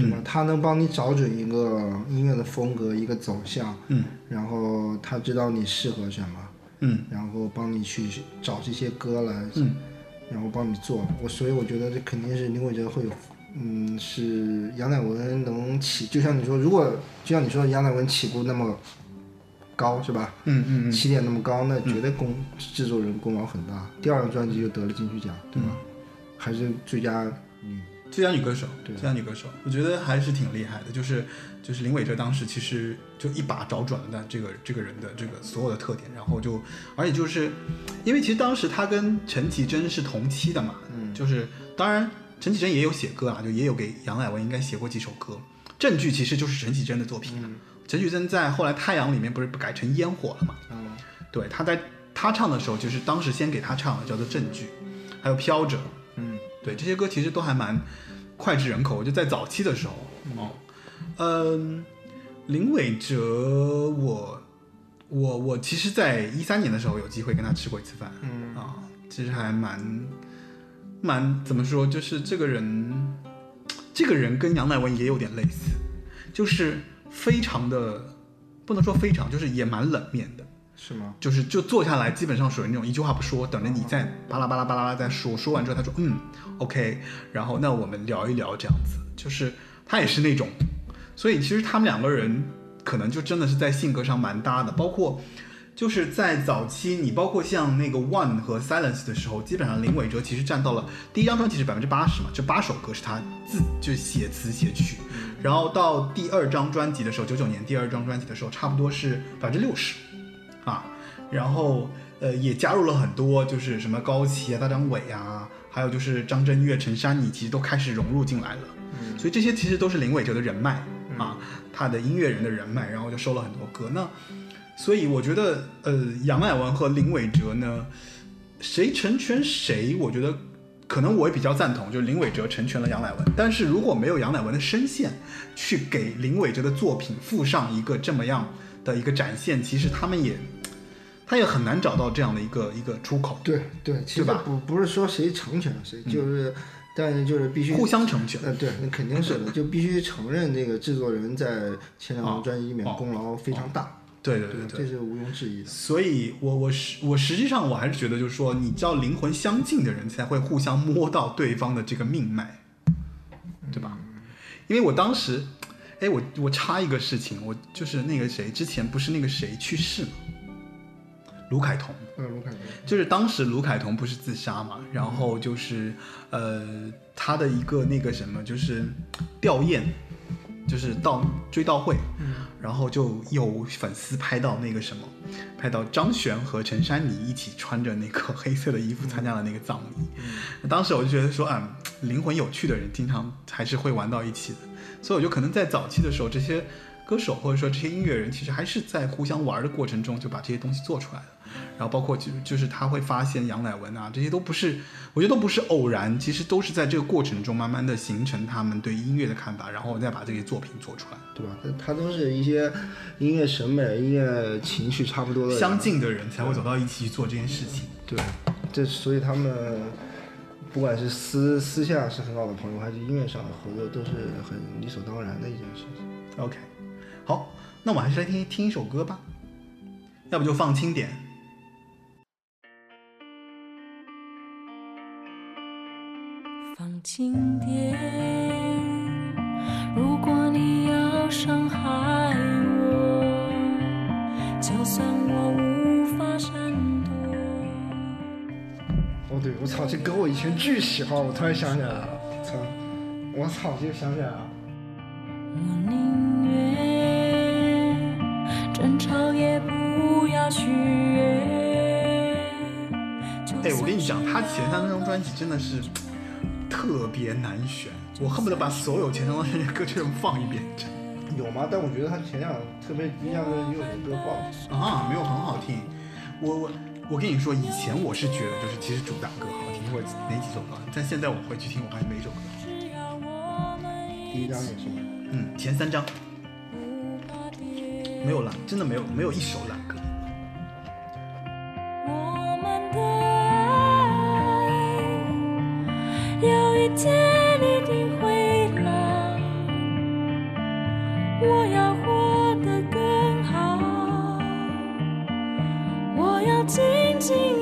对吧？他能帮你找准一个音乐的风格、一个走向，嗯，然后他知道你适合什么，嗯然后帮你去找这些歌来，嗯，然后帮你做。我所以我觉得这肯定是林伟哲会有，嗯，是杨乃文能起，就像你说，如果就像你说杨乃文起步那么高是吧？嗯嗯嗯，起点那么高，那绝对功、制作人功劳很大。第二张专辑就得了金曲奖，对吧？还是最佳女，最佳女歌手，对最佳女歌手，我觉得还是挺厉害的。就是就是林伟哲当时其实就一把找准了的这个这个人的这个所有的特点，然后就而且就是因为其实当时他跟陈绮贞是同期的嘛，嗯，就是当然陈绮贞也有写歌啊，就也有给杨乃文应该写过几首歌。证据其实就是陈绮贞的作品啊，陈绮贞在后来《太阳》里面不是改成烟火了嘛？嗯对，她在她唱的时候，就是当时先给她唱的，叫做《证据》，还有《飘着》，嗯，对，这些歌其实都还蛮脍炙人口。就在早期的时候，哦，嗯，林伟哲，我我我其实，在一三年的时候有机会跟他吃过一次饭，嗯啊，其实还蛮蛮怎么说，就是这个人，这个人跟杨乃文也有点类似，就是非常的不能说非常，就是也蛮冷面的。是吗？就是就坐下来，基本上属于那种一句话不说，等着你再巴拉巴拉巴拉再说。说完之后，他说嗯，OK，然后那我们聊一聊这样子。就是他也是那种，所以其实他们两个人可能就真的是在性格上蛮搭的。包括就是在早期，你包括像那个 One 和 Silence 的时候，基本上林伟哲其实占到了第一张专辑是百分之八十嘛，这八首歌是他自就写词写曲。然后到第二张专辑的时候，九九年第二张专辑的时候，差不多是百分之六十。啊，然后呃也加入了很多，就是什么高旗啊、大张伟啊，还有就是张震岳、陈珊妮，其实都开始融入进来了。嗯所以这些其实都是林伟哲的人脉啊，他的音乐人的人脉，然后就收了很多歌。那所以我觉得，呃，杨乃文和林伟哲呢，谁成全谁，我觉得可能我也比较赞同，就是林伟哲成全了杨乃文。但是如果没有杨乃文的声线，去给林伟哲的作品附上一个这么样的一个展现，其实他们也他也很难找到这样的一个一个出口，对对，其实对吧不不是说谁成全了谁，就是，但是就是必须互相成全。呃，对，那肯定是的，就必须承认这个制作人在前两哦张专辑里面哦功劳非常大，对对对对这是毋庸置疑的。所以我我实我实际上我还是觉得，就是说，你知道灵魂相近的人才会互相摸到对方的这个命脉，对吧？因为我当时，哎，我我插一个事情，我就是那个谁，之前不是那个谁去世嘛，卢凯彤，嗯，卢凯彤，就是当时卢凯彤不是自杀嘛，然后就是呃他的一个那个什么，就是吊唁，就是到追悼会，然后就有粉丝拍到那个什么，拍到张悬和陈珊妮一起穿着那个黑色的衣服参加了那个葬礼。当时我就觉得说，啊，灵魂有趣的人经常还是会玩到一起的，所以我就可能在早期的时候，这些歌手或者说这些音乐人，其实还是在互相玩的过程中就把这些东西做出来了。然后包括就就是他会发现杨乃文啊，这些都不是，我觉得都不是偶然，其实都是在这个过程中慢慢的形成他们对音乐的看法，然后再把这些作品做出来。对吧？他他都是一些音乐审美、音乐情绪差不多的相近的人才会走到一起去做这件事情。对，这所以他们不管是私私下是很好的朋友，还是音乐上的合作，都是很理所当然的一件事情。OK，好，那我还是来听听一首歌吧，要不就放轻点。放轻点。如果你要伤害我，就算我无法闪躲。哦，对，我操，这歌我以前巨喜欢，我突然想起来了，操，我操，就想起来了。我宁愿争吵也不要取悦。哎，我跟你讲，他前三张专辑真的是特别难选，我恨不得把所有前两张专辑的歌全部放一遍。有吗？但我觉得他前两特别印象深有首歌放，啊，没有很好听。我我我跟你说，以前我是觉得就是其实主打歌好听，或者哪几首歌好听，但现在我回去听，我发现每一首歌都好听。第一张也是吗？嗯，前三张没有烂，真的没有没有一首烂一天一定会老，我要活得更好，我要紧紧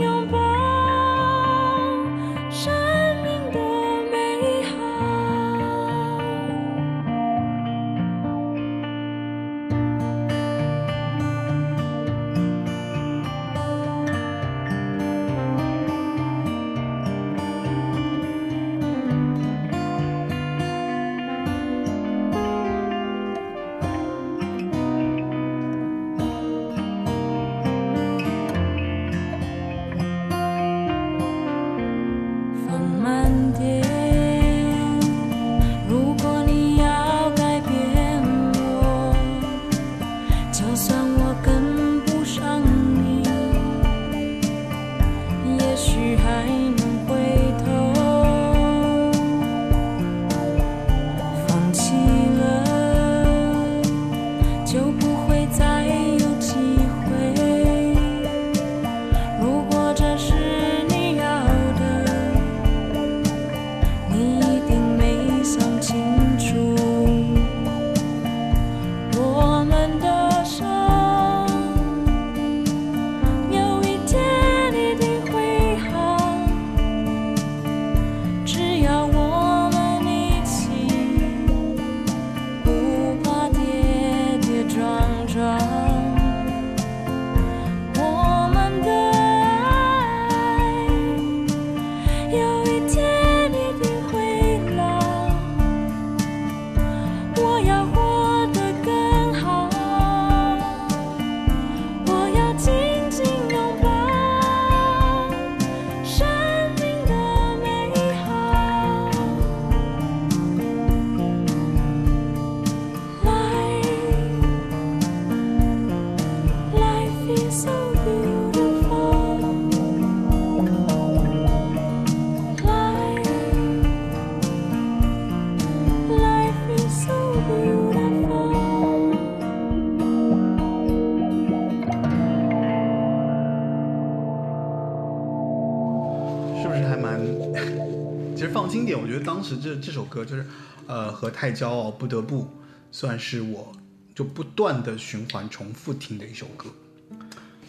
这这首歌就是，呃，和太骄傲不得不算是我就不断的循环重复听的一首歌，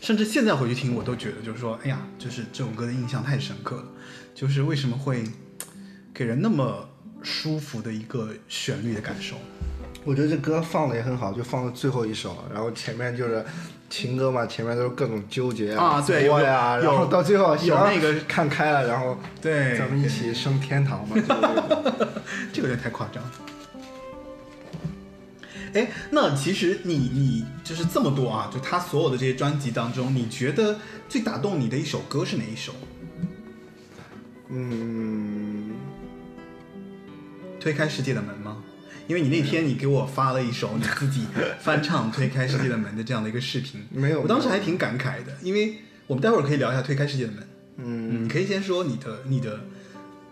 甚至现在回去听，我都觉得就是说，哎呀，就是这首歌的印象太深刻了，就是为什么会给人那么舒服的一个旋律的感受。我觉得这歌放的也很好，就放到最后一首，然后前面就是情歌嘛，前面都是各种纠结啊对作呀，然后到最后有那个看开了，然后对咱们一起升天堂嘛。这个有点太夸张。哎，那其实你你就是这么多啊，就他所有的这些专辑当中，你觉得最打动你的一首歌是哪一首？嗯，推开世界的门吗？因为你那天你给我发了一首你自己翻唱《推开世界的门》的这样的一个视频，没有我当时还挺感慨的，因为我们待会儿可以聊一下《推开世界的门》。嗯，嗯，你可以先说你的、你的、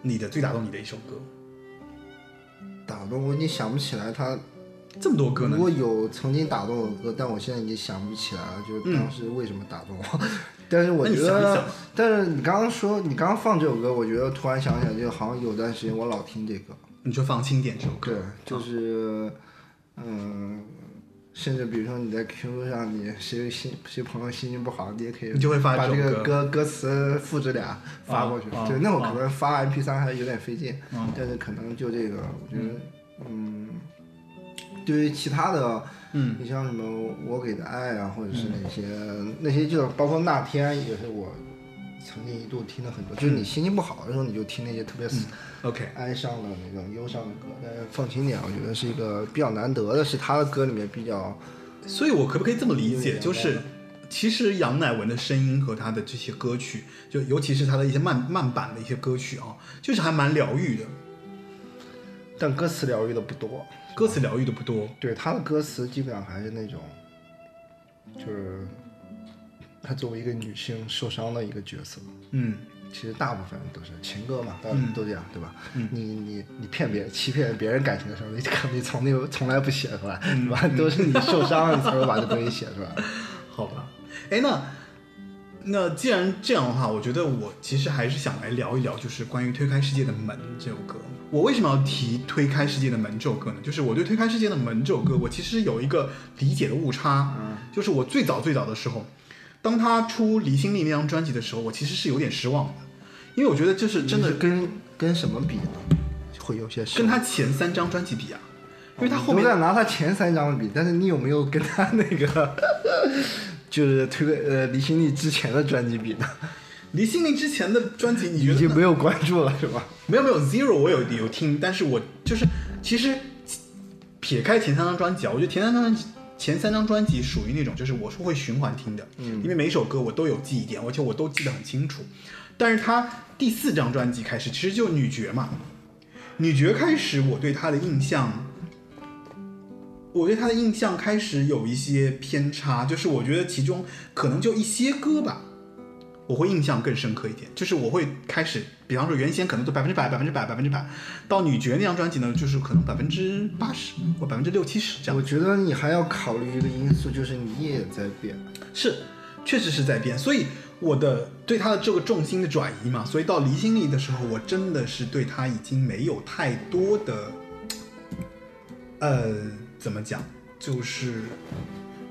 你的最打动你的一首歌，打动我已经想不起来他。这么多歌呢如？果有曾经打动我的歌，但我现在已经想不起来了，就是当时为什么打动我。但是我觉得，想一想但是你刚刚说你刚刚放这首歌，我觉得突然想起来，就好像有段时间我老听这个。你就放轻点这首歌对，，就是，嗯，甚至比如说你在 QQ 上，你谁心谁朋友心情不好，你也可以你就会发把这个歌歌歌词复制俩发过去。对，那会儿啊可能发 MP 3还有点费劲，嗯但是可能就这个，我觉得，嗯，对于其他的，嗯，你像什么我给的爱啊，或者是那些、那些，就是包括那天也是我曾经一度听了很多，就是你心情不好的时候，你就听那些特别。OK，哀伤的那种忧伤的歌，但是放轻点，我觉得是一个比较难得的，是他的歌里面比较所以我可不可以这么理解，就是其实杨乃文的声音和他的这些歌曲，就尤其是他的一些慢慢版的一些歌曲啊，就是还蛮疗愈的，但歌词疗愈的不多。歌词疗愈的不多。对他的歌词基本上还是那种，就是她作为一个女性受伤的一个角色。嗯，其实大部分都是情歌嘛，大家嗯都这样，对吧？嗯你你你骗别人、欺骗别人感情的时候，你可能你从那从来不写出来，嗯对吧？都是你受伤了，你 才会把这东西写出来。好吧。哎，那那既然这样的话，我觉得我其实还是想来聊一聊，就是关于《推开世界的门》这首歌。我为什么要提《推开世界的门》这首歌呢？就是我对《推开世界的门》这首歌，我其实有一个理解的误差，就是我最早最早的时候，当他出《离心力》那张专辑的时候，我其实是有点失望的，因为我觉得这是真的是跟跟什么比呢？会有些失望跟他前三张专辑比啊，因为他后面都在拿他前三张比，但是你有没有跟他那个 就是推个呃离心力之前的专辑比呢？离心力之前的专辑，你觉得已经没有关注了是吧？没有没有 Zero 我有有听，但是我就是其实撇开前三张专辑啊，我觉得前三张专辑前三张专辑属于那种就是我是会循环听的，嗯，因为每首歌我都有记忆点，而且我都记得很清楚。但是他第四张专辑开始，其实就女爵嘛，女爵开始我对她的印象。我对她的印象开始有一些偏差，就是我觉得其中可能就一些歌吧，我会印象更深刻一点，就是我会开始，比方说原先可能都百分之百、百分之百、百分之百，到女爵那张专辑呢，就是可能百分之八十或百分之六七十这样我。觉得你还要考虑一个因素，就是你也在变。是，确实是在变，所以我的对他的这个重心的转移嘛，所以到离心力的时候，我真的是对他已经没有太多的，呃，怎么讲，就是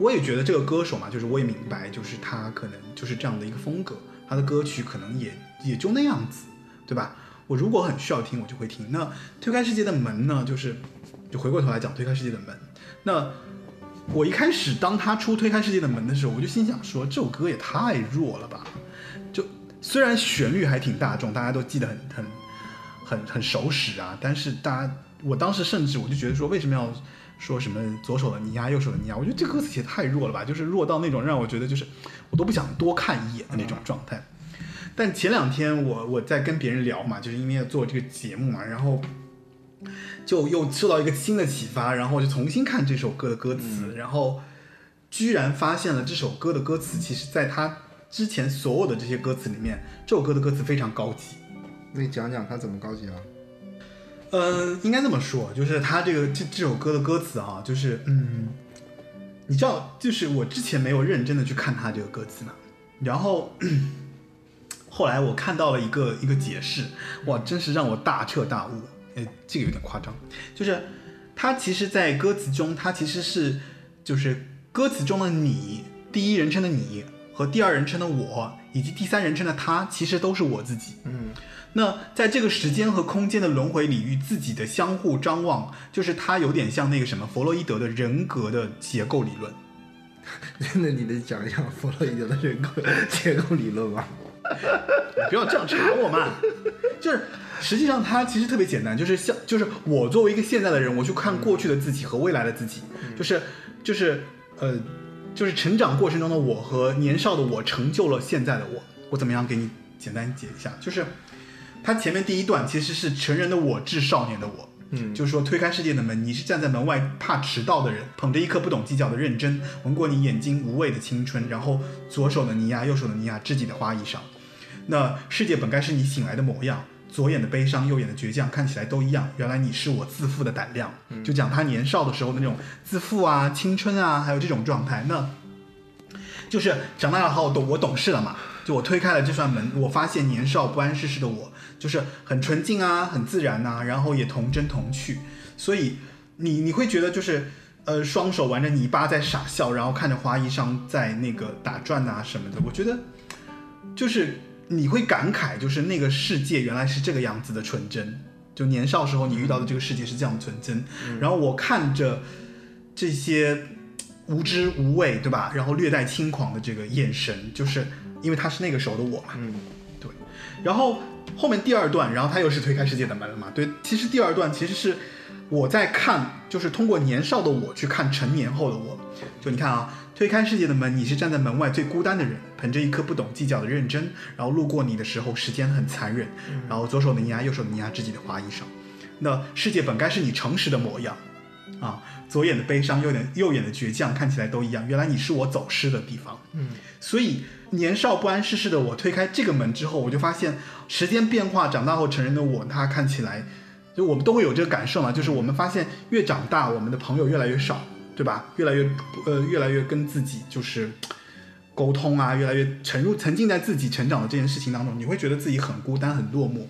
我也觉得这个歌手嘛，就是我也明白，就是他可能就是这样的一个风格，他的歌曲可能也也就那样子，对吧？我如果很需要听，我就会听。那推开世界的门呢，就是就回过头来讲推开世界的门，那。我一开始当他出《推开世界的门》的时候，我就心想说，这首歌也太弱了吧！就虽然旋律还挺大众，大家都记得很很很很熟识啊，但是大家，我当时甚至我就觉得说，为什么要说什么左手的泥呀，右手的泥呀？我觉得这歌词写得太弱了吧，就是弱到那种让我觉得就是我都不想多看一眼的那种状态。但前两天我我在跟别人聊嘛，就是因为要做这个节目嘛，然后就又受到一个新的启发，然后就重新看这首歌的歌词，然后居然发现了这首歌的歌词，其实在他之前所有的这些歌词里面，这首歌的歌词非常高级。那你讲讲他怎么高级了？嗯，应该这么说，就是他这个这这首歌的歌词啊，就是嗯，你知道，就是我之前没有认真的去看他这个歌词嘛，然后 后来我看到了一个一个解释，哇，真是让我大彻大悟。哎，这个有点夸张，就是他其实，在歌词中，他其实是就是歌词中的你，第一人称的你和第二人称的我，以及第三人称的他，其实都是我自己。嗯那在这个时间和空间的轮回里，与自己的相互张望，就是它有点像那个什么弗洛伊德的人格的结构理论。那你得讲一下弗洛伊德的人格结构理论吗？不要这样查我嘛。就是实际上它其实特别简单，就是像就是我作为一个现在的人，我去看过去的自己和未来的自己，就是就是呃就是成长过程中的我和年少的我成就了现在的我。我怎么样给你简单解一下？就是它前面第一段其实是成人的我致少年的我。嗯就是说推开世界的门，你是站在门外怕迟到的人，捧着一颗不懂计较的认真，闻过你眼睛无畏的青春，然后左手的泥呀，右手的泥呀，知己的花衣裳。那世界本该是你醒来的模样，左眼的悲伤，右眼的倔强，看起来都一样。原来你是我自负的胆量。就讲他年少的时候的那种自负啊、青春啊，还有这种状态。那就是长大了后懂我懂事了嘛，就我推开了这扇门，我发现年少不谙世事的我，就是很纯净啊，很自然呐、然后也童真童趣，所以你你会觉得就是呃双手玩着泥巴在傻笑，然后看着花衣裳在那个打转呐、什么的，我觉得就是你会感慨，就是那个世界原来是这个样子的纯真，就年少时候你遇到的这个世界是这样的纯真，然后我看着这些无知无畏，对吧？然后略带轻狂的这个眼神，就是因为他是那个时候的我嘛，嗯对。然后后面第二段，然后他又是推开世界的门了嘛，对。其实第二段其实是我在看，就是通过年少的我去看成年后的我，就你看啊，推开世界的门，你是站在门外最孤单的人，捧着一颗不懂计较的认真，然后路过你的时候，时间很残忍，然后左手的泥呀，右手的泥呀，知己的花衣裳。那世界本该是你诚实的模样，啊，左眼的悲伤，右眼右眼的倔强，看起来都一样。原来你是我走失的地方。嗯，所以年少不谙世事的我推开这个门之后，我就发现时间变化，长大后成人的我，他看起来，就我们都会有这个感受嘛，就是我们发现越长大，我们的朋友越来越少，对吧？越来越呃，越来越跟自己就是。沟通啊，越来越沉入沉浸在自己成长的这件事情当中，你会觉得自己很孤单、很落寞。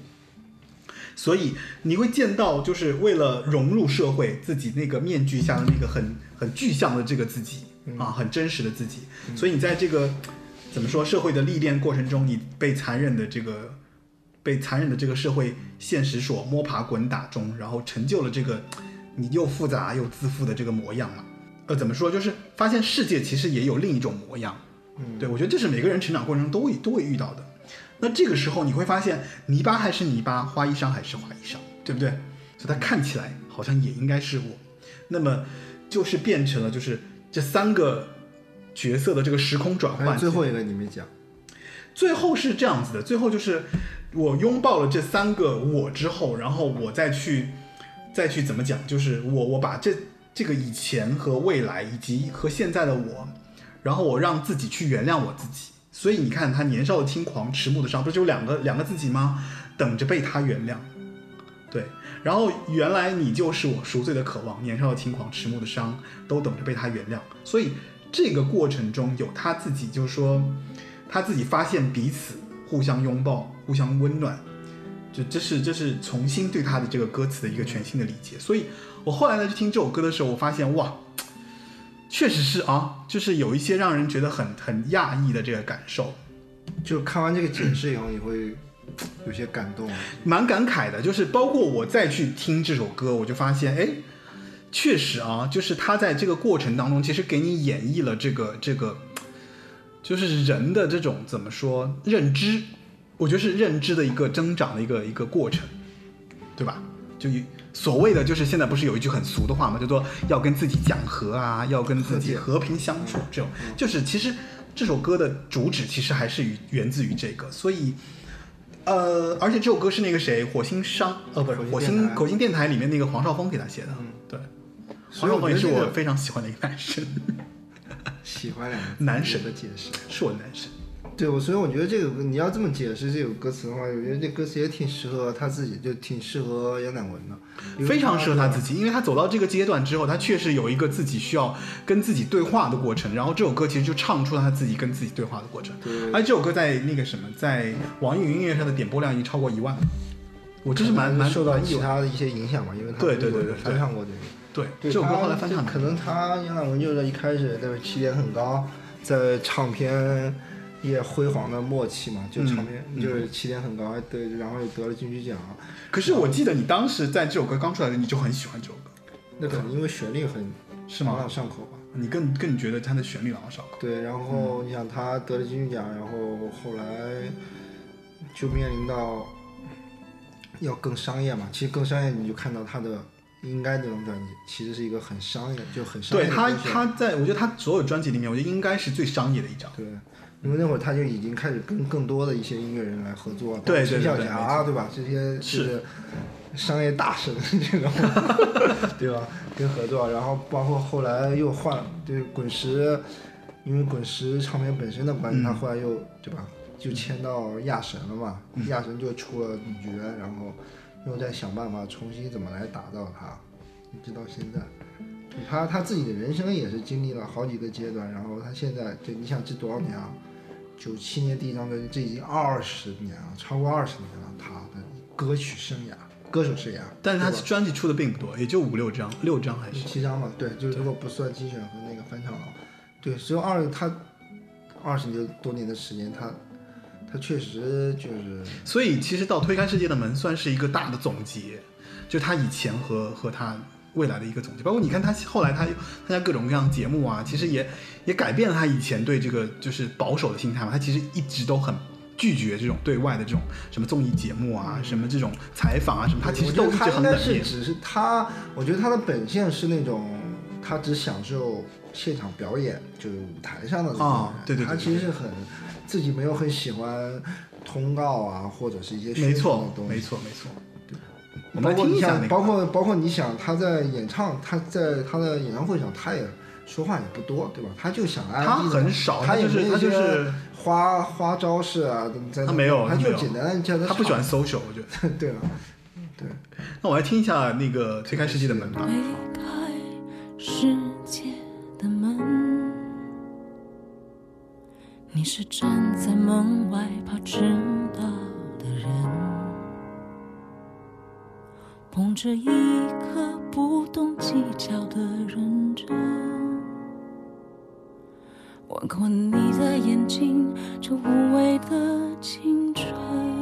所以你会见到，就是为了融入社会，自己那个面具下的那个很很具象的这个自己啊，很真实的自己。所以你在这个怎么说社会的历练过程中，你被残忍的这个被残忍的这个社会现实所摸爬滚打中，然后成就了这个你又复杂又自负的这个模样嘛。呃，怎么说？就是发现世界其实也有另一种模样。嗯对我觉得这是每个人成长过程中都会都会遇到的。那这个时候你会发现，泥巴还是泥巴，花衣裳还是花衣裳，对不对？所以它看起来好像也应该是我。那么就是变成了就是这三个角色的这个时空转换。最后一个你没讲，最后是这样子的，最后就是我拥抱了这三个我之后，然后我再去再去怎么讲，就是我我把这这个以前和未来以及和现在的我，然后我让自己去原谅我自己。所以你看他年少的轻狂，迟暮的伤，不是就两个两个自己吗？等着被他原谅。对，然后原来你就是我赎罪的渴望，年少的轻狂，迟暮的伤，都等着被他原谅。所以这个过程中有他自己，就是说他自己发现彼此互相拥抱、互相温暖，就这是这是重新对他的这个歌词的一个全新的理解。所以我后来呢去听这首歌的时候，我发现哇，确实是啊，就是有一些让人觉得很很讶异的这个感受。就看完这个解释以后，你会有些感动。蛮感慨的，就是包括我再去听这首歌，我就发现，哎，确实啊，就是他在这个过程当中，其实给你演绎了这个这个，就是人的这种怎么说认知，我觉得是认知的一个增长的一个一个过程，对吧？就以所谓的就是现在不是有一句很俗的话嘛，叫做要跟自己讲和啊，要跟自己和平相处，这种。就是其实这首歌的主旨其实还是于源自于这个，所以。呃，而且这首歌是那个谁，火星商，呃，不是火火星火星电台里面那个黄少峰给他写的，嗯。对，黄少峰也是我非常喜欢的一个男生，喜欢两个 男神。的解释，是我的男神。对我，所以我觉得这个你要这么解释这首歌词的话，我觉得这歌词也挺适合他自己，就挺适合杨乃文的，非常适合他自己，因为他走到这个阶段之后，他确实有一个自己需要跟自己对话的过程，然后这首歌其实就唱出了他自己跟自己对话的过程。对而这首歌在那个什么，在网易云音乐上的点播量已经超过一万，我真是蛮蛮受到。其他的一些影响嘛，因为他对对对对翻唱过这个。对，对这首歌后来翻唱可能他杨乃文就是一开始那个起点很高，在唱片业辉煌的末期嘛，就唱片、嗯就是起点很高，还得然后又得了金曲奖，可是我记得你当时在这首歌刚出来的时候，你就很喜欢这首歌，那可能因为旋律很是吗朗朗上口吧。你更更觉得它的旋律朗朗上口。对，然后你想他得了金曲奖，然后后来就面临到要更商业嘛，其实更商业你就看到他的。应该那种专辑其实是一个很商业，就很商业对他，他在我觉得他所有专辑里面，我觉得应该是最商业的一张。对，因为那会儿他就已经开始跟更多的一些音乐人来合作，对对陈小霞啊，对吧？这些就是商业大神这种，对吧？跟合作，然后包括后来又换，对滚石，因为滚石唱片本身的关系，嗯他后来又对吧？就签到亚神了嘛，嗯亚神就出了女爵，然后又在想办法重新怎么来打造他，一直到现在。他他自己的人生也是经历了好几个阶段，然后他现在对你想这多少年啊？九七年第一张专辑，这已经二十年了，超过二十年了。他的歌曲生涯、歌手生涯，但是他专辑出的并不多，也就五六张，六张还是。七张吧，对，就是如果不算精选和那个翻唱啊，对，只有二他二十年多年的时间，他他确实就是所以其实到推开世界的门算是一个大的总结，就他以前和和他未来的一个总结。包括你看他后来他参加各种各样的节目啊，其实也也改变了他以前对这个就是保守的心态嘛。他其实一直都很拒绝这种对外的这种什么综艺节目啊，什么这种采访啊什么，他其实都他应该很冷面。是只是他，我觉得他的本性是那种他只享受现场表演，就是舞台上的那种人。啊对对对他其实是很自己没有很喜欢通告啊，或者是一些没宣传的错。没错，没错。我包们来括你想，听一下那个，包括包括你想他在演唱，他在他的演唱会上，他也说话也不多，对吧？他就想安他很少，他就是他就是花花招式啊，在他没有他就简单的叫他他不喜欢唱 social，我觉得。对了，对。那我来听一下那个推开世界的门吧。推开世界的门，你是站在门外怕迟到的人，捧着一颗不懂计较的认真，吻过你的眼睛，这无畏的青春。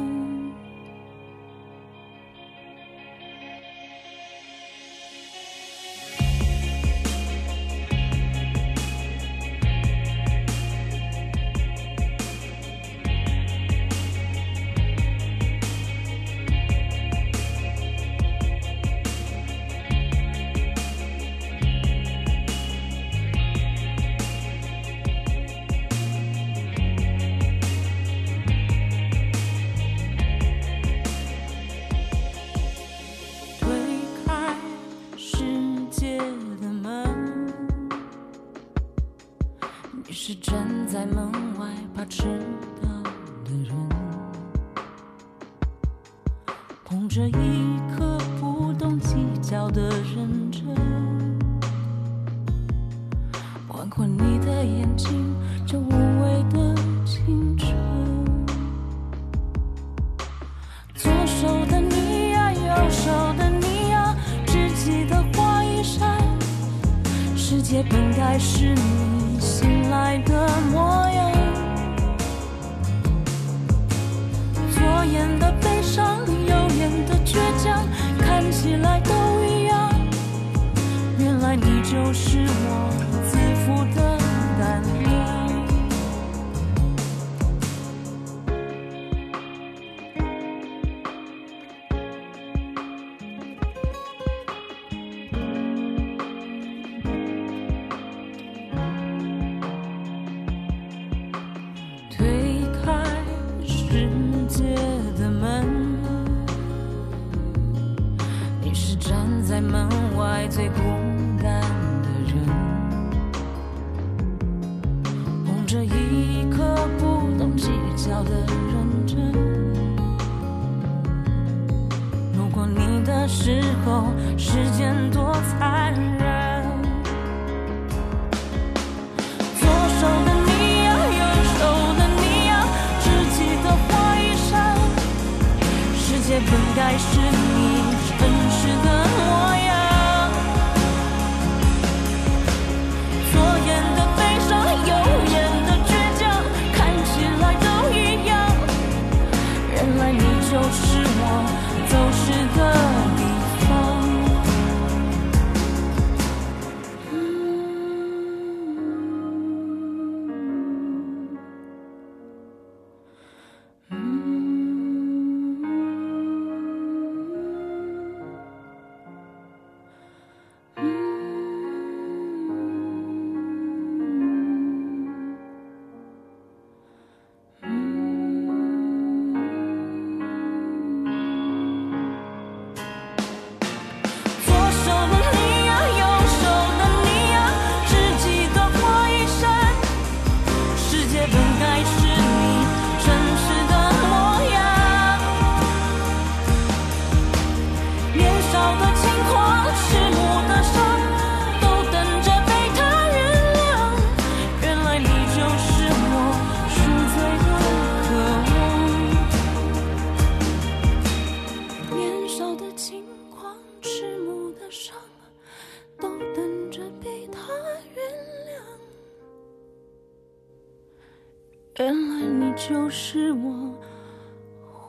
原来你就是我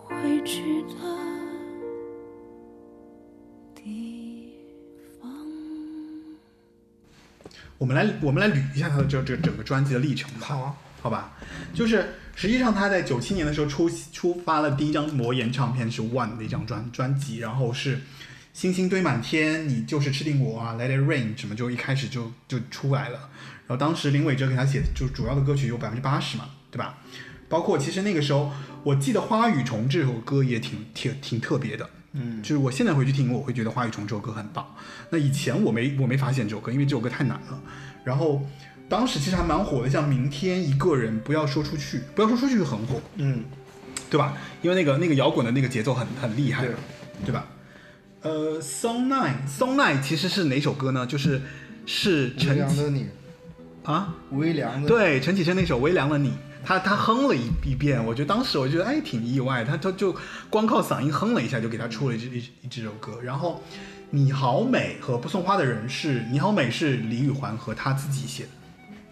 回去的地方。我们来我们来捋一下他的这这整个专辑的历程吧。好啊，好吧，就是实际上他在九七年的时候出出发了第一张魔岩唱片是 One 的一张专专辑，然后是星星堆满天，你就是吃定我啊，Let It Rain 什么就一开始就就出来了。然后当时林伟哲给他写的就主要的歌曲有百分之八十嘛，对吧？包括其实那个时候我记得《花与虫》这首歌也挺挺挺特别的，嗯，就是我现在回去听，我会觉得《花与虫》这首歌很棒。那以前我没我没发现这首歌，因为这首歌太难了。然后当时其实还蛮火的，像《明天一个人不要说出去》，不要说出去很火，嗯，对吧？因为那个那个摇滚的那个节奏很很厉害对，对吧？呃，Song Nine Song Nine 其实是哪首歌呢？就是是微陈你，啊，微凉的，，对，陈绮贞那首《微凉的你》，他他哼了一一遍，我觉得当时我觉得哎挺意外，他他就光靠嗓音哼了一下就给他出了一支一一这首歌。然后《你好美》和《不送花的人》是《你好美》是李宇环和他自己写的。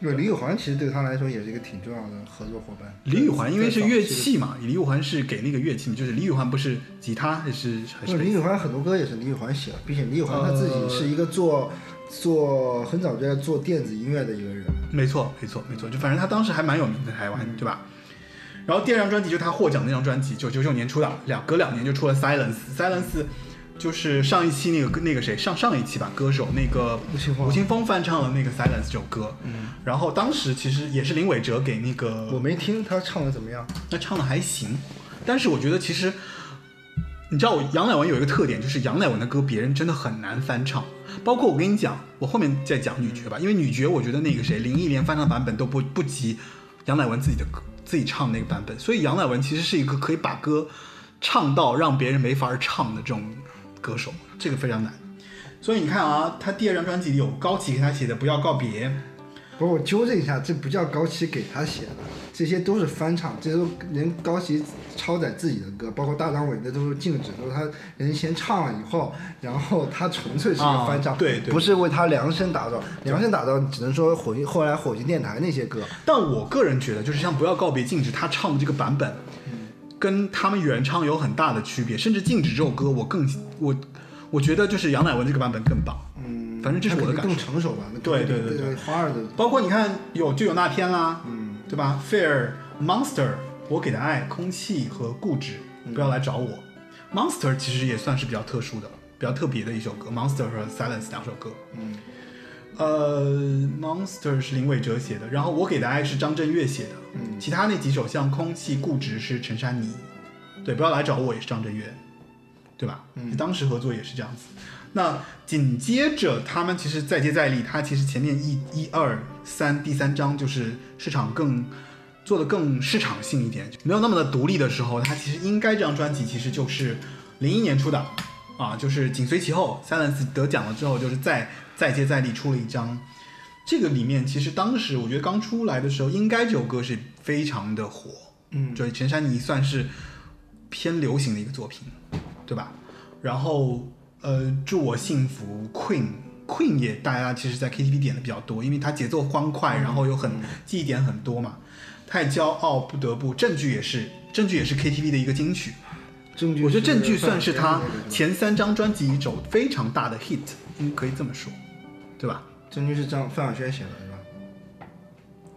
对，李宇环其实对他来说也是一个挺重要的合作伙伴。李宇环因为是乐器嘛，李宇环是给那个乐器，就是李宇环不是吉他还是还是李宇环很多歌也是李宇环写的，并且李宇环他自己是一个做、做很早就在做电子音乐的一个人。没错，没错，没错，就反正他当时还蛮有名的，台湾，对吧？然后第二张专辑就是他获奖那张专辑，就九九年出的，两隔两年就出了《Silence》，《Silence》就是上一期那个那个谁上上一期吧，歌手那个吴青峰吴青峰翻唱了那个《Silence》这首歌，嗯，然后当时其实也是林伟哲给那个我没听他唱的怎么样。那唱的还行，但是我觉得其实，你知道我杨乃文有一个特点，就是杨乃文的歌别人真的很难翻唱。包括我跟你讲，我后面再讲女爵吧，因为女爵我觉得那个谁林忆莲翻唱版本都不不及杨乃文自己的歌自己唱那个版本，所以杨乃文其实是一个可以把歌唱到让别人没法唱的这种歌手，这个非常难。所以你看啊，他第二张专辑里有高旗给他写的《不要告别》，不是，我纠正一下，这不叫高旗给他写的，这些都是翻唱，这都人高旗超载自己的歌，包括大张伟的都是禁止，都是他人先唱了以后，然后他纯粹是一个翻唱，啊对对不是为他量身打造，量身打造只能说火星后来火星电台那些歌，但我个人觉得，就是像《不要告别禁止》，他唱的这个版本，跟他们原唱有很大的区别。甚至《禁止》这首歌，我更我我觉得就是杨乃文这个版本更棒。嗯，反正这是我的更成熟吧，那对对对对花儿的，包括你看有就有那天啦，嗯，对吧？Fair Monster，我给的爱，空气和固执，不要来找我。Monster 其实也算是比较特殊的、比较特别的一首歌，Monster 和 Silence 两首歌。嗯，呃，Monster 是林伟哲写的，然后我给的爱是张震岳写的，嗯其他那几首像空气、固执是陈珊妮，对，不要来找我也是张震岳，对吧？嗯当时合作也是这样子。那紧接着他们其实再接再厉，他其实前面一一二三第三章就是市场更做的更市场性一点，没有那么的独立的时候，他其实应该这张专辑其实就是零一年出的啊，就是紧随其后，Silence 得奖了之后，就是再再接再厉出了一张。这个里面其实当时我觉得刚出来的时候，应该这首歌是非常的火，嗯就是陈珊妮算是偏流行的一个作品，对吧？然后呃，祝我幸福，Queen。Queen 也大家其实，在 KTV 点的比较多，因为它节奏欢快，然后又很记忆点很多嘛。太骄傲，不得不。证据也是，证据也是 KTV 的一个金曲。证据我觉得是证据算是他前三张专辑一首非常大的 hit，应可以这么说，对吧？证据是张范晓萱写的是吧？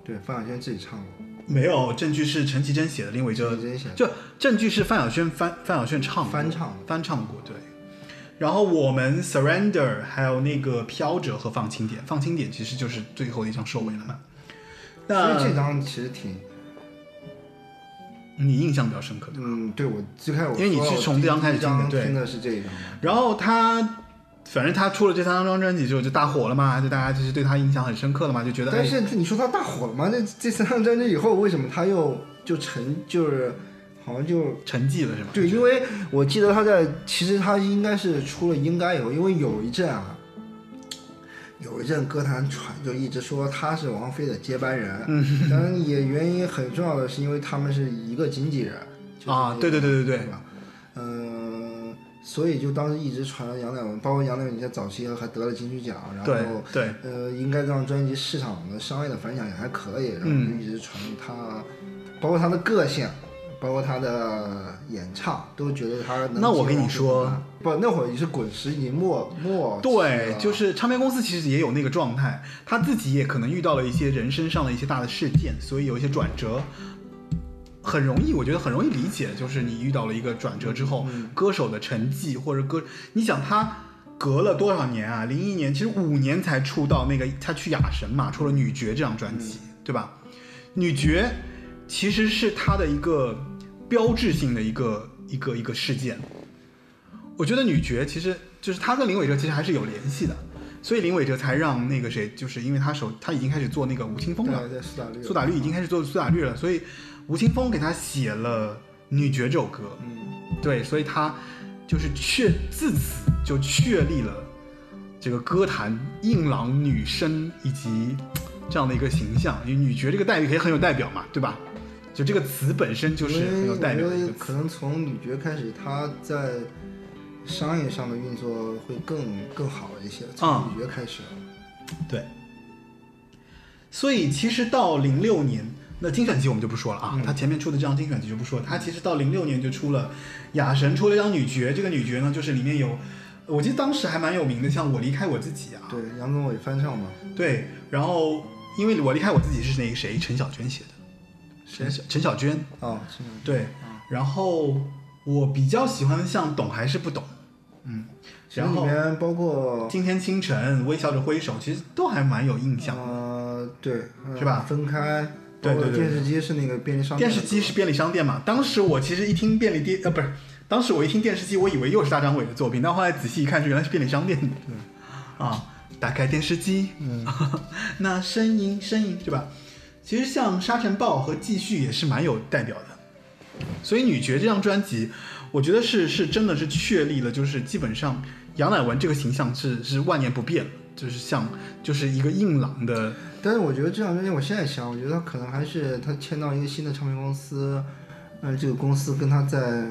对，范晓萱自己唱过。没有，证据是陈绮贞写的，林伟哲陈绮贞写的就证据是范晓萱翻范晓萱唱翻唱翻唱过，对。然后我们 Surrender 还有那个飘着和放轻点，放轻点其实就是最后一张收尾了嘛。所以这张其实挺，你印象比较深刻的。嗯，对我最开始因为你是从这张开始听的对的是这一张，然后他，反正他出了这三张专辑之后就大火了嘛，就大家就是对他印象很深刻了嘛，就觉得但哎是你说他大火了吗？这这三张专辑以后，为什么他又就成就是好像就沉寂了是吧？对，因为我记得他在其实他应该是出了应该有，因为有一阵啊，有一阵歌坛传就一直说他是王菲的接班人，嗯，当然也原因很重要的是因为他们是一个经纪人就是啊那个对对对对对？嗯、所以就当时一直传杨乃文，包括杨乃文在早期还得了金曲奖，然后对呃，应该这张专辑市场的商业的反响也还可以，然后嗯。就一直传他包括他的个性，包括他的演唱，都觉得他能那我跟你说不，那会儿也是滚石已经末末对，就是唱片公司其实也有那个状态，他自己也可能遇到了一些人生上的一些大的事件，所以有一些转折，很容易，我觉得很容易理解，就是你遇到了一个转折之后，歌手的成绩或者歌，你想他隔了多少年啊？零一年，其实五年才出道，那个他去雅神嘛，出了《女爵》这张专辑，对吧？《女爵》其实是他的一个标志性的一个一个一个事件。我觉得女爵其实就是她跟林伟哲其实还是有联系的，所以林伟哲才让那个谁，就是因为他手他已经开始做那个吴青峰了，苏打绿，苏打绿已经开始做苏打绿了，所以吴青峰给他写了《女爵》这首歌，嗯，对，所以他就是确自此就确立了这个歌坛硬朗女生以及这样的一个形象。因为女爵这个待遇也很有代表嘛，对吧？就这个词本身就是很有代表我的一个词。可能从女爵开始，她在商业上的运作会更更好一些。从啊。女爵开始，对，所以其实到零六年，那精选集我们就不说了啊，他前面出的这张精选集就不说了，他其实到零六年就出了雅神出了一张女爵，这个女爵呢就是里面有，我记得当时还蛮有名的，像我离开我自己啊，对杨宗纬翻唱嘛，对，然后因为我离开我自己是那个谁陈小娟写的，谁陈小陈小娟，哦，是吗？对，然后我比较喜欢像懂还是不懂，嗯，然后里面包括今天清晨微笑着挥手，其实都还蛮有印象的。呃，对，呃是吧分开，对对对电视机是那个便利商店，电视机是便利商店嘛？当时我其实一听便利店，呃，不是，当时我一听电视机，我以为又是大张伟的作品，但后来仔细一看，是原来是便利商店的。啊，打开电视机，嗯，那声音声音对吧？其实像沙尘暴和继续也是蛮有代表的。所以《女爵》这张专辑，我觉得是是真的是确立了，就是基本上杨乃文这个形象是是万年不变，就是像就是一个硬朗的，但是我觉得这张专辑，我现在想，我觉得他可能还是他签到一个新的唱片公司，呃，这个公司跟他在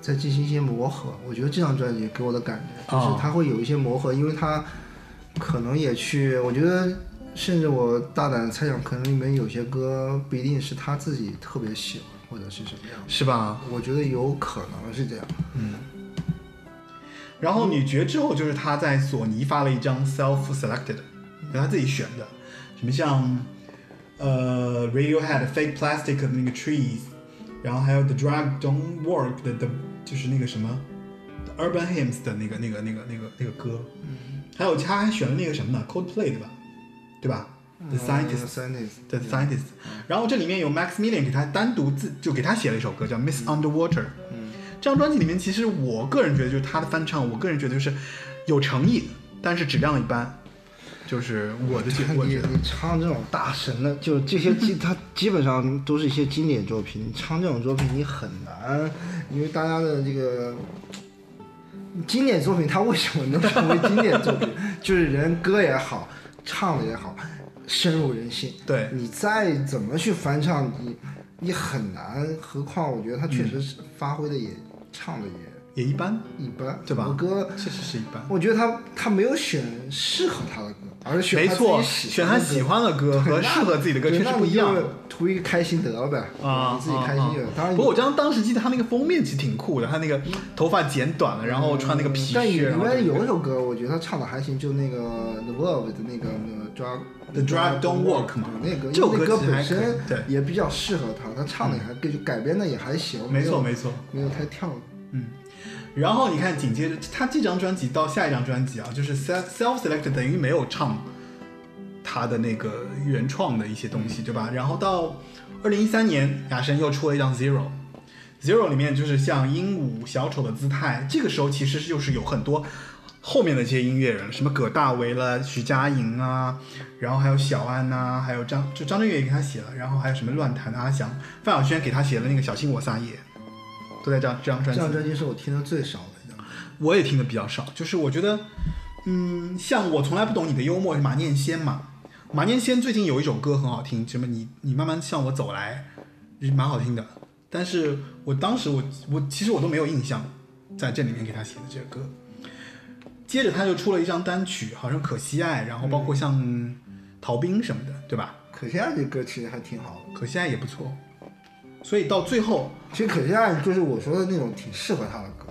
在进行一些磨合。我觉得这张专辑给我的感觉就是哦他会有一些磨合，因为他可能也去，我觉得甚至我大胆的猜想，可能里面有些歌不一定是他自己特别喜欢或者是什么样。是吧？我觉得有可能是这样。嗯然后女爵之后就是他在索尼发了一张 self selected，就他自己选的，什么像呃 Radiohead Fake Plastic 的那个 Trees，然后还有 The Drug Don't Work 的的，就是那个什么 Urban Hymns 的那个那个那个那个那个歌，还有他还选了那个什么呢 Coldplay 对吧？对吧？The Scientist。Scientist，The Scientist，然后这里面有 Max Millian 给他单独自就给他写了一首歌叫 Miss Underwater，嗯，这张专辑里面，其实我个人觉得，就是他的翻唱，我个人觉得就是有诚意，但是质量一般，就是我的觉，我你你唱这种大神的，就这些基，他基本上都是一些经典作品。你唱这种作品，你很难，因为大家的这个经典作品，它为什么能成为经典作品？就是人歌也好，唱的也好，深入人心。对你再怎么去翻唱，你你很难。何况我觉得他确实是发挥的也，唱的也也一般，一般，对吧？歌确实是一般。我觉得他他没有选适合他的歌，而是选没错，喜选他欢的歌。喜欢的歌和适合自己的歌确实不一样。图一个开心得了呗，啊。自己开心就当然不过我当当时记得他那个封面其实挺酷的，他那个头发剪短了，然后穿那个皮靴，但里面有一首歌，我觉得他唱的还行，就那个 The Love 的那个那个 Drug，The Drive Don't Work 嘛。那个这首歌本身对。也比较适合他，他唱的也还就改编的也还行，没错没错。没有太跳。然后你看，紧接着他这张专辑到下一张专辑啊，就是 self select 等于没有唱他的那个原创的一些东西，对吧？然后到二零一三年，雅神又出了一张 Zero。Zero 里面就是像鹦鹉、小丑的姿态，这个时候其实就是有很多后面的这些音乐人，什么葛大为了、徐佳莹啊，然后还有小安呐、还有张就张震岳也给他写了，然后还有什么乱弹的阿翔、范晓萱给他写了那个小心我撒野，都在这张这张专辑这张专辑是我听的最少的一张，我也听的比较少，就是我觉得，嗯，像我从来不懂你的幽默是马念先嘛，马念先最近有一首歌很好听，什么你你慢慢向我走来，蛮好听的，但是我当时我我其实我都没有印象，在这里面给他写的这个歌，接着他就出了一张单曲，好像可惜爱，然后包括像逃兵什么的，对吧？可惜爱，这歌其实还挺好的。可惜爱也不错，所以到最后，其实可惜爱就是我说的那种挺适合他的歌，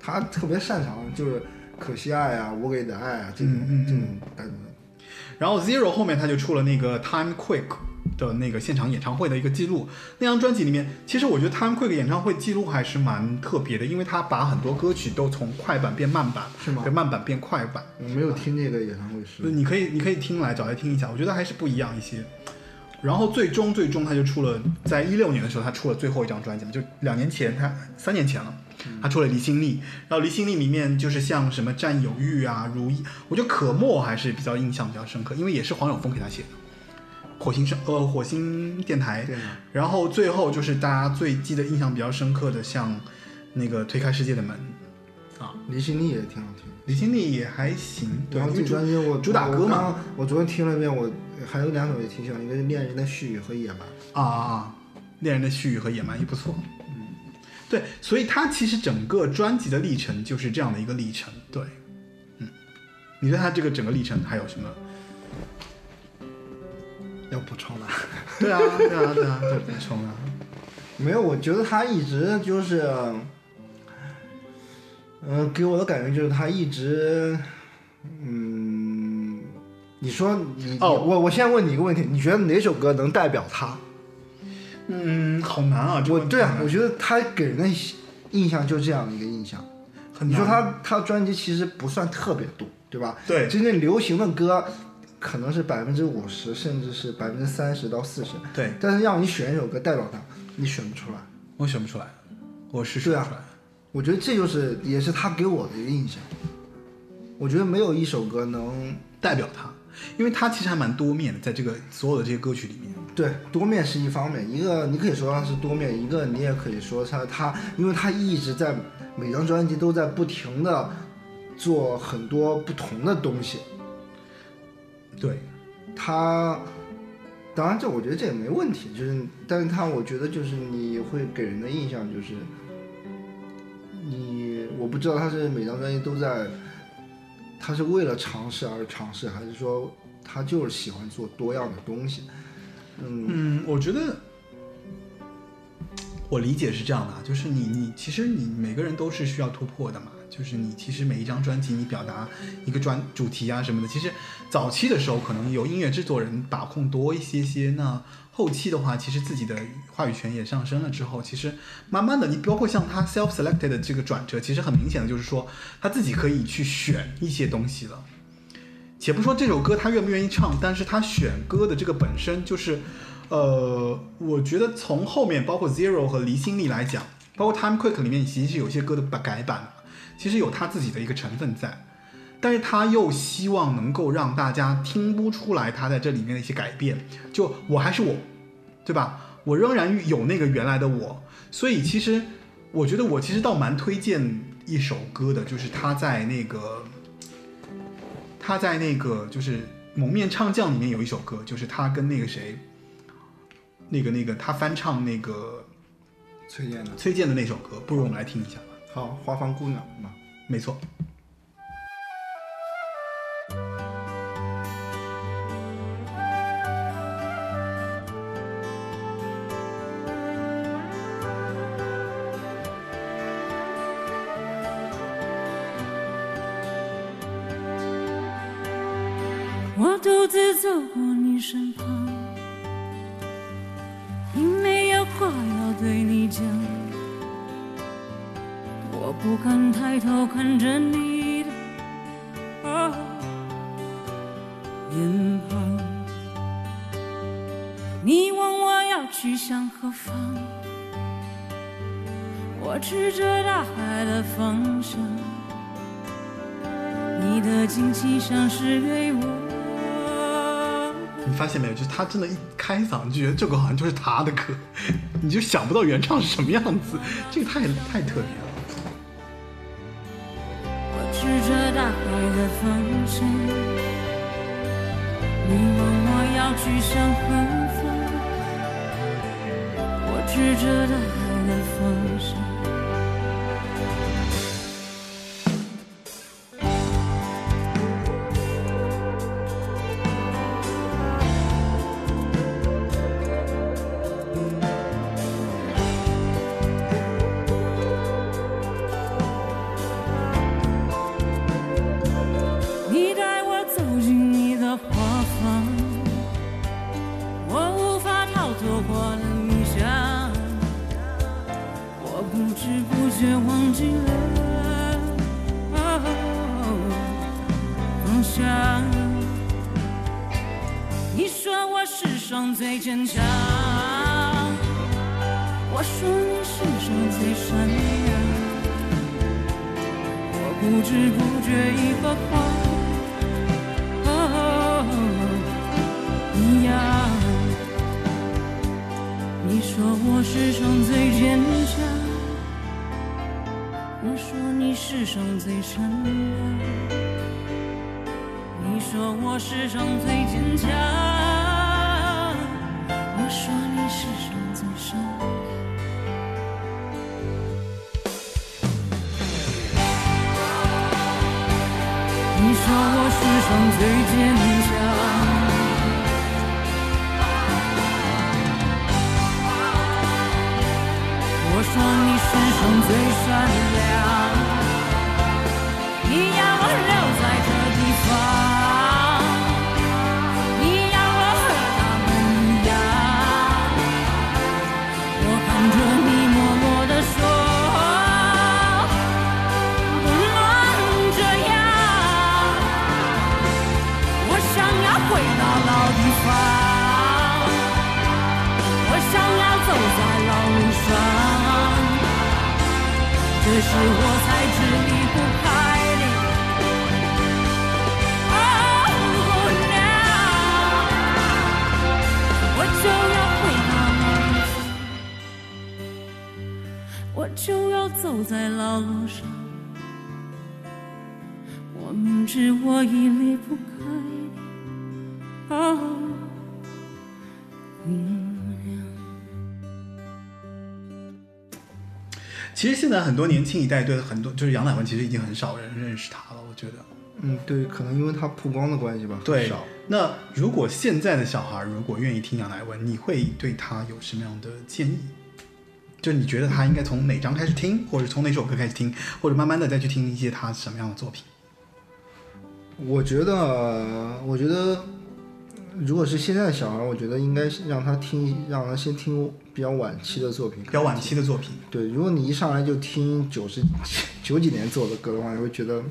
他特别擅长就是可惜爱啊，我给你的爱啊这种、这种感觉。然后 Zero 后面他就出了那个 Time Quick 的那个现场演唱会的一个记录。那张专辑里面，其实我觉得 Time Quick 演唱会记录还是蛮特别的，因为他把很多歌曲都从快板变慢板，是吗从慢板变快板。我没有听那个演唱会是，你可以你可以听来找来听一下，我觉得还是不一样一些。然后最终最终他就出了，在一六年的时候他出了最后一张专辑嘛，就两年前他三年前了，他出了《离心力》，然后《离心力》里面就是像什么占有欲啊、如意，我觉得可莫还是比较印象比较深刻，因为也是黄永峰给他写的。火星上呃火星电台，对。然后最后就是大家最记得印象比较深刻的，像那个推开世界的门，啊，离心力也挺好听。离心力也还行，对，因为主专辑我主打歌嘛。我我昨天听了一遍，我还有两首也挺喜欢，一个是《恋人的絮语》和《野蛮》。啊啊啊！恋人的絮语和野蛮也不错。嗯，对，所以他其实整个专辑的历程就是这样的一个历程。对，嗯，你对他这个整个历程还有什么？要补充了？对啊，对啊，对啊，就补充啊。没有，我觉得他一直就是，嗯、给我的感觉就是他一直，嗯，你说你、哦我我现在问你一个问题，你觉得哪首歌能代表他？嗯，好难啊！我对啊，我觉得他给人的印象就这样的一个印象。很难你说他他专辑其实不算特别多，对吧？对真正流行的歌可能是百分之五十，甚至是百分之三十到四十。对，但是让你选一首歌代表他，你选不出来。我选不出来，我是选对啊不出来。我觉得这就是也是他给我的一个印象。我觉得没有一首歌能代表他，因为他其实还蛮多面的，在这个所有的这些歌曲里面。对多面是一方面，一个你可以说它是多面，一个你也可以说它他，因为他一直在每张专辑都在不停的做很多不同的东西。对，他当然这我觉得这也没问题，就是但是他我觉得就是你会给人的印象就是你我不知道他是每张专辑都在，他是为了尝试而尝试，还是说他就是喜欢做多样的东西？嗯，我觉得我理解是这样的，就是你你其实你每个人都是需要突破的嘛，就是你其实每一张专辑你表达一个专主题啊什么的，其实早期的时候可能有音乐制作人把控多一些些，那后期的话，其实自己的话语权也上升了之后，其实慢慢的你包括像他 self selected 的这个转折，其实很明显的就是说他自己可以去选一些东西了。且不说这首歌他愿不愿意唱，但是他选歌的这个本身就是，呃，我觉得从后面包括 Zero 和离心力来讲，包括 Time Quick 里面其实有些歌的改版，其实有他自己的一个成分在，但是他又希望能够让大家听不出来他在这里面的一些改变，就我还是我，对吧？我仍然有那个原来的我，所以其实我觉得我其实倒蛮推荐一首歌的，就是他在那个。他在那个就是《蒙面唱将》里面有一首歌，就是他跟那个谁，那个那个他翻唱那个崔健的崔健的那首歌，不如我们来听一下吧。好，花房姑娘嘛，没错，真的，一开嗓就觉得这个好像就是他的歌，你就想不到原唱是什么样子，这个太太特别了。我才知离不开你。哦，娘，我就要回到老路上，我就要走在老路上。我明知我已离不开其实现在很多年轻一代对很多就是杨乃文，其实已经很少人认识他了，我觉得。嗯，对，可能因为他曝光的关系吧，对。，那如果现在的小孩如果愿意听杨乃文，你会对他有什么样的建议？就你觉得他应该从哪张开始听，或者从哪首歌开始听，或者慢慢的再去听一些他什么样的作品？我觉得，我觉得，如果是现在的小孩，我觉得应该是让他听，让他先听比较晚期的作品。比较晚期的作品，对，如果你一上来就听九十九几年做的歌的话，你会觉得，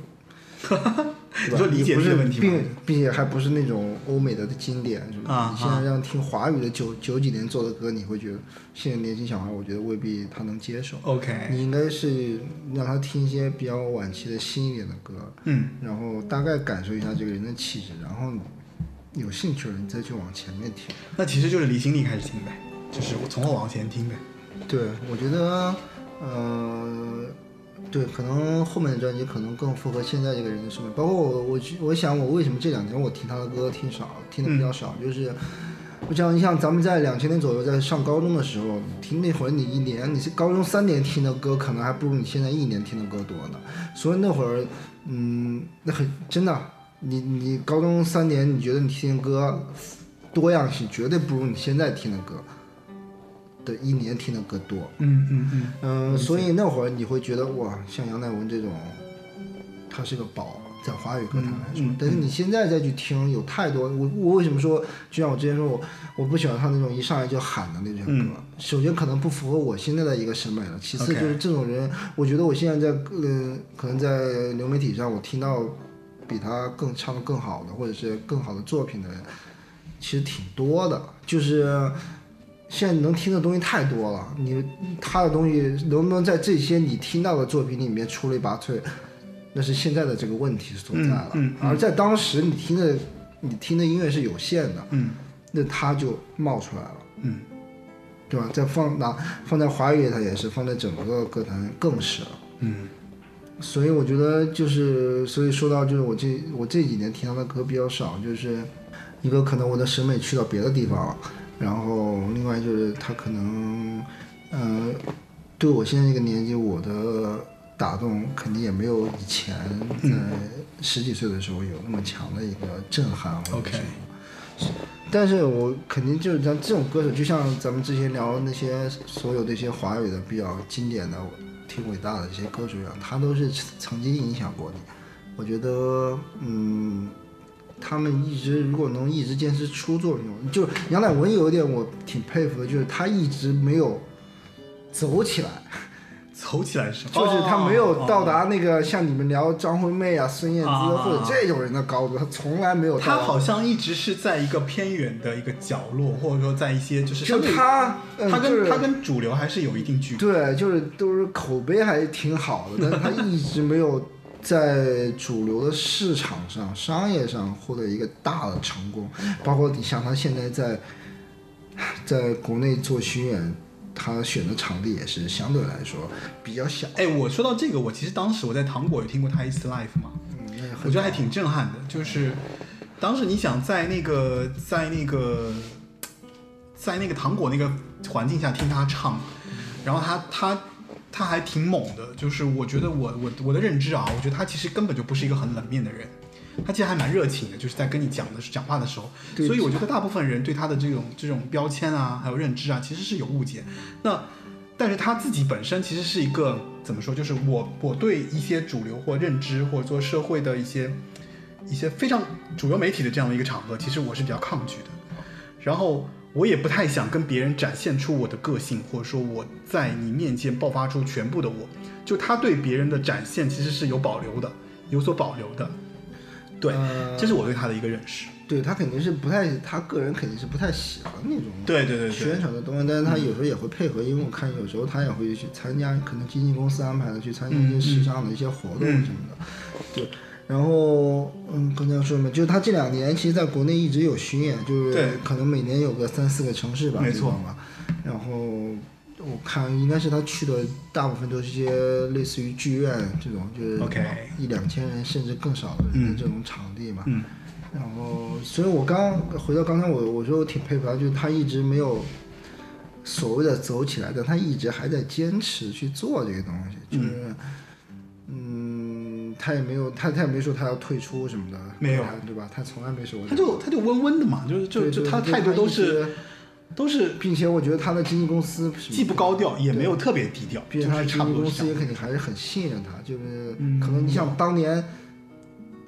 你说理解也不是问题并并且还不是那种欧美的经典，是吧？啊你现在让听华语的九九几年做的歌，你会觉得现在年轻小孩，我觉得未必他能接受。OK，你应该是让他听一些比较晚期的新一点的歌，嗯，然后大概感受一下这个人的气质，然后你有兴趣了，你再去往前面听。那其实就是离心力开始听呗，就是我从后往前听呗。对，我觉得，呃，对，可能后面的专辑可能更符合现在这个人的审美。包括我，我去我想我为什么这两年我听他的歌听少，听的比较少，就是。我想，你像咱们在两千年左右，在上高中的时候，听那会儿你一年，你是高中三年听的歌，可能还不如你现在一年听的歌多呢。所以那会儿，嗯，那很真的，你你高中三年，你觉得你听的歌多样性绝对不如你现在听的歌的一年听的歌多。嗯嗯嗯，嗯，所以那会儿你会觉得哇，像杨乃文这种，他是个宝，在华语歌坛来说。嗯嗯但是你现在再去听，有太多我我为什么说，就像我之前说我我不喜欢他那种一上来就喊的那种歌。嗯首先可能不符合我现在的一个审美了，其次就是这种人，我觉得我现在在呃可能在流媒体上我听到比他更唱的更好的，或者是更好的作品的人，其实挺多的，就是。现在能听的东西太多了，你他的东西能不能在这些你听到的作品里面出类拔萃，那是现在的这个问题所在了。嗯嗯嗯而在当时你听的你听的音乐是有限的，嗯那他就冒出来了，嗯对吧？再放拿放在华语乐坛也是，放在整个歌坛更是了。嗯所以我觉得就是，所以说到就是我这我这几年听他的歌比较少，就是一个可能我的审美去到别的地方了，然后另外就是他可能，呃，对我现在这个年纪，我的打动肯定也没有以前在十几岁的时候有那么强的一个震撼或者 OK 什么。但是我肯定就是像这种歌手，就像咱们之前聊那些所有那些华语的比较经典的、挺伟大的这些歌手一样，他都是曾经影响过你。我觉得，嗯，他们一直如果能一直坚持出作品，就杨乃文有一点我挺佩服的，就是他一直没有走起来。走起来是什么？就是他没有到哦。达那个像你们聊张惠妹啊、孙燕姿啊或者这种人的高度，他从来没有到。他好像一直是在一个偏远的一个角落，或者说在一些就是就他，嗯他就是跟他跟主流还是有一定距离。对，就是都是口碑还挺好的，但是他一直没有在主流的市场上、商业上获得一个大的成功。包括你像他现在在在国内做巡演，他选的场地也是相对来说比较小。哎，我说到这个，我其实当时我在糖果有听过他一次 live 嘛，嗯，我觉得还挺震撼的。就是当时你想在那个在那个在那个糖果那个环境下听他唱，然后他他他还挺猛的。就是我觉得我我我的认知啊，我觉得他其实根本就不是一个很冷面的人。他其实还蛮热情的，就是在跟你讲的讲话的时候，对所以我觉得大部分人对他的这种这种标签啊，还有认知啊，其实是有误解。那但是他自己本身其实是一个怎么说？就是我我对一些主流或认知或者说社会的一些一些非常主流媒体的这样的一个场合，其实我是比较抗拒的。然后我也不太想跟别人展现出我的个性，或者说我在你面前爆发出全部的我。就他对别人的展现其实是有保留的，有所保留的。对，呃这是我对他的一个认识。对他肯定是不太，他个人肯定是不太喜欢那种对对对对宣传的东西，但是他有时候也会配合，因为我看有时候他也会去参加，可能经纪公司安排的去参加一些时尚的一些活动什么的，对。然后，嗯，刚才说嘛，就是他这两年其实在国内一直有巡演，就是可能每年有个三四个城市吧，没错吧。然后我看应该是他去的大部分都是一些类似于剧院这种，就是一两千人甚至更少的人的这种场地嘛。嗯，然后，所以我刚回到刚才我我说我挺佩服他，就是他一直没有所谓的走起来，但他一直还在坚持去做这个东西，就是，嗯，他也没有他他也没说他要退出什么的，没有。对吧？他从来没说过他，就他就温温的嘛，就是就就他态度都是直都是并且我觉得他的经纪公司既不高调，也没有特别低调，并且他就是差经纪公。司也肯定还是很信任他，就是嗯。可能你像当年，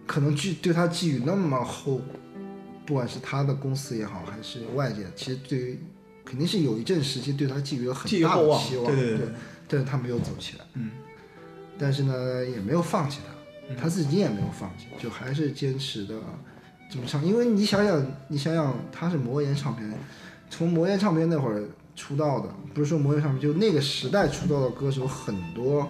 可能寄对他寄予那么厚，不管是他的公司也好，还是外界，其实对于肯定是有一阵时期对他寄予了很大的期望，对对对。对但是他没有走起来，嗯，但是呢也没有放弃他，他自己也没有放弃，就还是坚持的这么唱，因为你想想，你想想他是魔岩唱片，从魔岩唱片那会儿出道的，不是说魔岩唱片，就那个时代出道的歌手很多，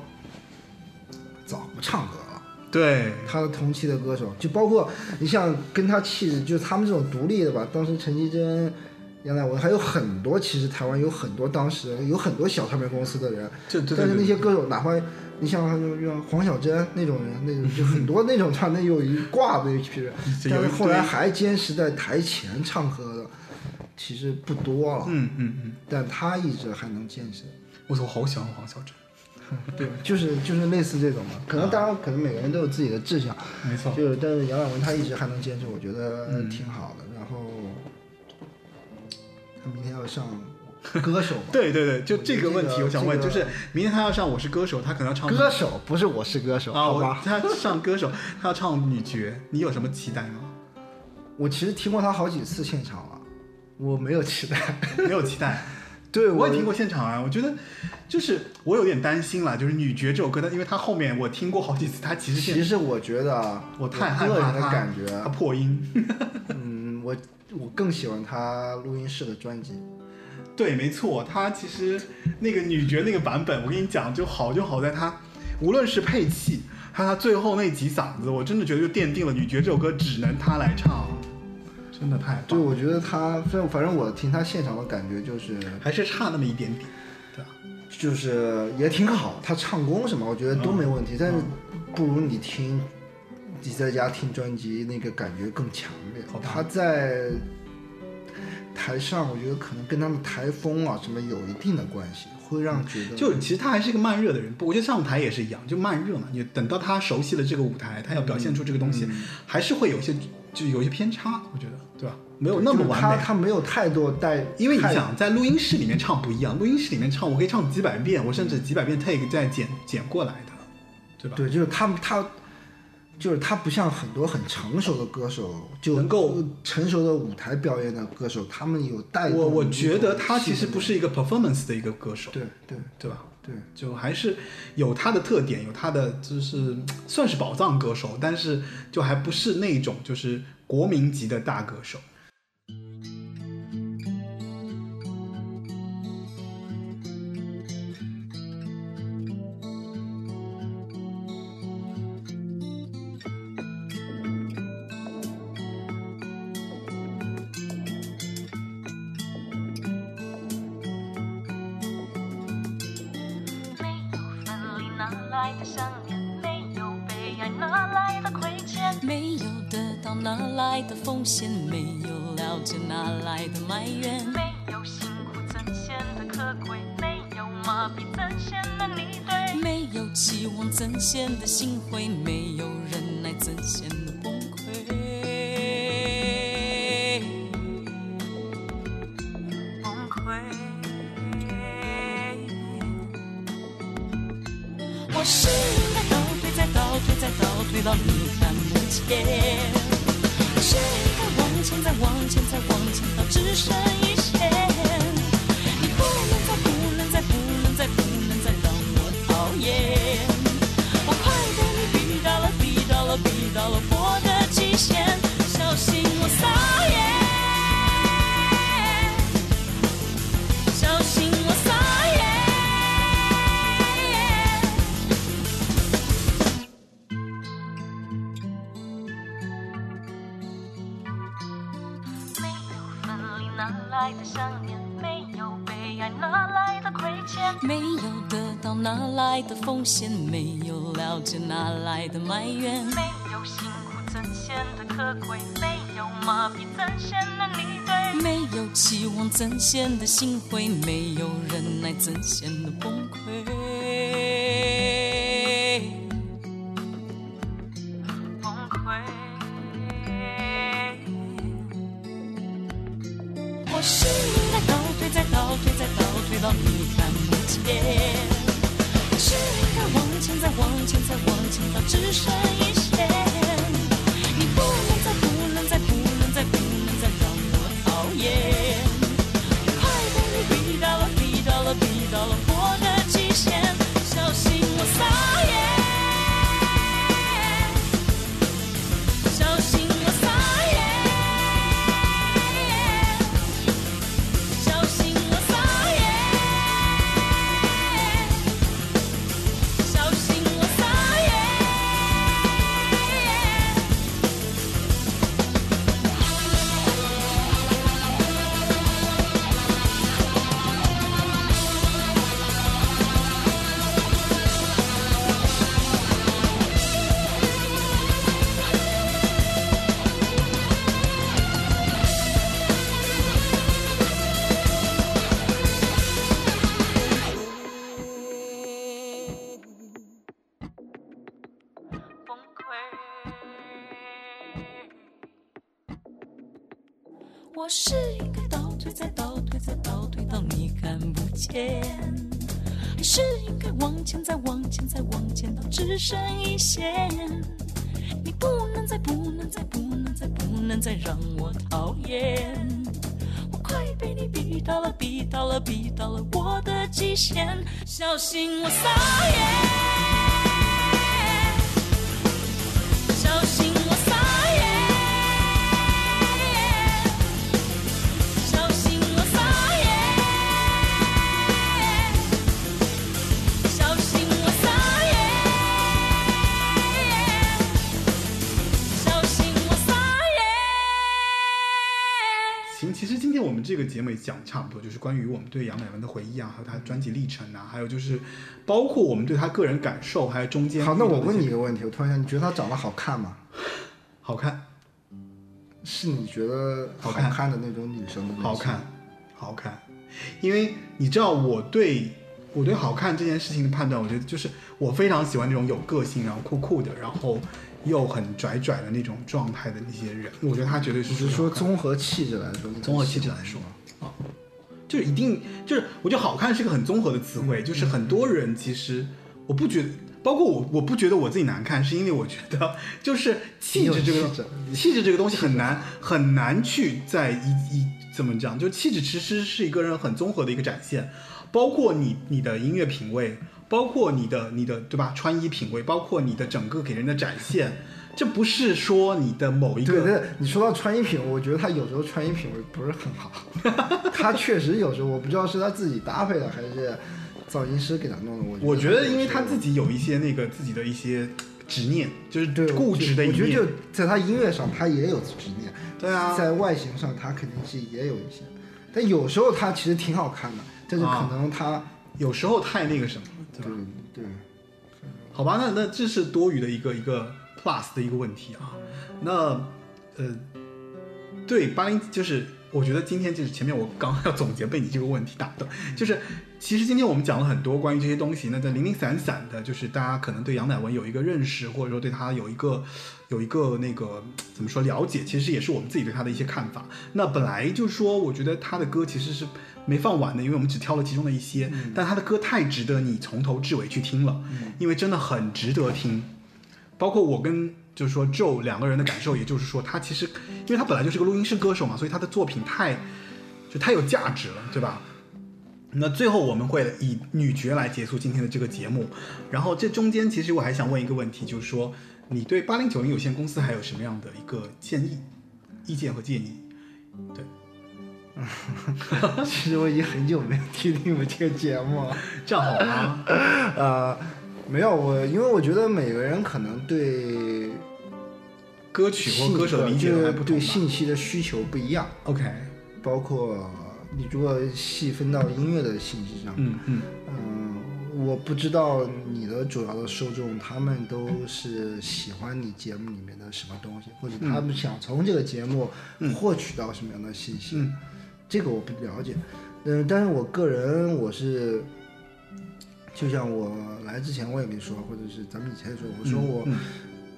早不唱歌了。对，他的同期的歌手，就包括你像跟他气质，就是他们这种独立的吧。当时陈绮贞、杨乃文还有很多，其实台湾有很多当时有很多小唱片公司的人，这对对但是那些歌手，哪怕你像像黄小珍那种人，那种就很多那种唱，那有一挂的一批人，但是后来还坚持在台前唱歌的，其实不多了。嗯嗯嗯，但他一直还能坚持。我操，我好喜欢黄晓晨，对，就是就是类似这种嘛，可能当然可能每个人都有自己的志向，没错，就是但是杨乃文他一直还能坚持，我觉得嗯挺好的。然后他明天要上 歌手嘛，对对对，就这个问题，我想问，这个就是明天他要上《我是歌手》，他可能要唱歌手不是我是歌手，啊，我好吧？他上歌手，他要唱女角，你有什么期待吗？我其实听过他好几次现场了，我没有期待。没有期待。对，我也听过现场啊，我觉得就是我有点担心了，就是女爵这首歌，它因为它后面我听过好几次，它其实其实我觉得啊，我太害个人的怕它感觉，它破音。嗯，我我更喜欢他录音室的专辑。对，没错，他其实那个女爵那个版本，我跟你讲，就好就好在它，无论是配器，还有它最后那几嗓子，我真的觉得就奠定了女爵这首歌只能他来唱，真的太对，棒了，我觉得他，反正反正我听他现场的感觉就是，还是差那么一点点，对吧？就是也挺好，他唱功什么我觉得都没问题，但是不如你听你在家听专辑那个感觉更强烈他在台上，我觉得可能跟他们台风啊什么有一定的关系，会让觉得就其实他还是一个慢热的人，不，我觉得上台也是一样，就慢热嘛。你等到他熟悉了这个舞台，他要表现出这个东西，嗯还是会有一些就有一些偏差，我觉得，对吧？没有那么就是完美。他他没有太多带，因为你想，在录音室里面唱不一样，录音室里面唱我可以唱几百遍，我甚至几百遍 take 再剪剪过来的，对吧？对，就是他他就是他不像很多很成熟的歌手，就能够成熟的舞台表演的歌手，他们有带动我我觉得他其实不是一个 performance 的一个歌手，对对对吧？对，就还是有他的特点，有他的就是算是宝藏歌手，但是就还不是那种就是国民级的大歌手。来的想念？没有被爱哪来的亏欠？没有得到哪来的奉献？没有了解哪来的埋怨？没有辛苦怎显得可贵？没有麻痹怎显得你对？没有期望怎显得心灰？没有忍耐怎显得崩溃？小心我撒差不多，就是关于我们对杨乃文的回忆啊，还有他专辑历程啊，还有就是包括我们对他个人感受，还有中间好，那我问你一个问题，我突然想，你觉得她长得好看吗？好看，是你觉得好好看看的那种女生的好看，好看，因为你知道我对我对好看这件事情的判断，我觉得就是我非常喜欢那种有个性，然后酷酷的，然后又很拽拽的那种状态的那些人，我觉得他绝对是你是说综合气质来说，你综合气质来说。啊，就是一定就是我觉得好看是个很综合的词汇，就是很多人其实我不觉得包括我，我不觉得我自己难看，是因为我觉得 就是气质这个气质。气质这个东西很难很难去在一一怎么讲，就气质其实是一个人很综合的一个展现，包括你你的音乐品味，包括你的你的对吧穿衣品味，包括你的整个给人的展现，这不是说你的某一个对对，你说到穿衣品味，我觉得他有时候穿衣品味不是很好。他确实有时候，我不知道是他自己搭配的还是造型师给他弄的。我我觉得，因为他他自己有一些那个自己的一些执念，就是对固执的一面。我觉得就在他音乐上，他也有执念。对啊，在外形上，他肯定是也有一些，但有时候他其实挺好看的，但是可能他、有时候太那个什么对吧？对好吧，那那这是多余的一个一个 plus 的一个问题啊。那呃，对八零就是，我觉得今天就是前面我刚要总结，被你这个问题打断，就是其实今天我们讲了很多关于这些东西，那在零零散散的，就是大家可能对杨乃文有一个认识，或者说对他有一个有一个那个怎么说了解，其实也是我们自己对他的一些看法。那本来就是说，我觉得他的歌其实是没放完的，因为我们只挑了其中的一些，但他的歌太值得你从头至尾去听了，因为真的很值得听。包括我跟就是说 Joe 两个人的感受，也就是说，他其实因为他本来就是个录音室歌手嘛，所以他的作品太就太有价值了，对吧？那最后我们会以女爵来结束今天的这个节目，然后这中间其实我还想问一个问题，就是说你对八零九零有限公司还有什么样的一个建议、意见和建议？对，其实我已经很久没有听你们这个节目了。这样好吗？呃，没有我，因为我觉得每个人可能对歌曲或歌手的理解还不同对信息的需求不一样，OK，包括你如果细分到音乐的信息上，嗯嗯。嗯，我不知道你的主要的受众，他们都是喜欢你节目里面的什么东西，或者他们想从这个节目获取到什么样的信息，嗯。这个我不了解。嗯，但是我个人我是，就像我来之前我也跟你说，或者是咱们以前也说，我说我、嗯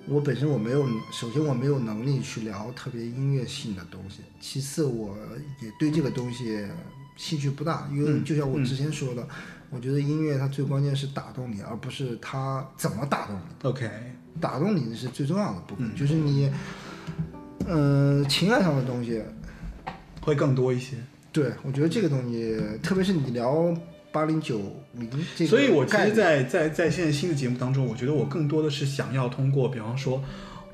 我本身我没有，首先我没有能力去聊特别音乐性的东西，其次我也对这个东西兴趣不大，因为嗯就像我之前说的，我觉得音乐它最关键是打动你，而不是它怎么打动你。，OK，打动你是最重要的部分，嗯就是你，嗯、情感上的东西，会更多一些。对我觉得这个东西，特别是你聊八零九零这个，所以，我其实在，在在现在新的节目当中，我觉得我更多的是想要通过，比方说，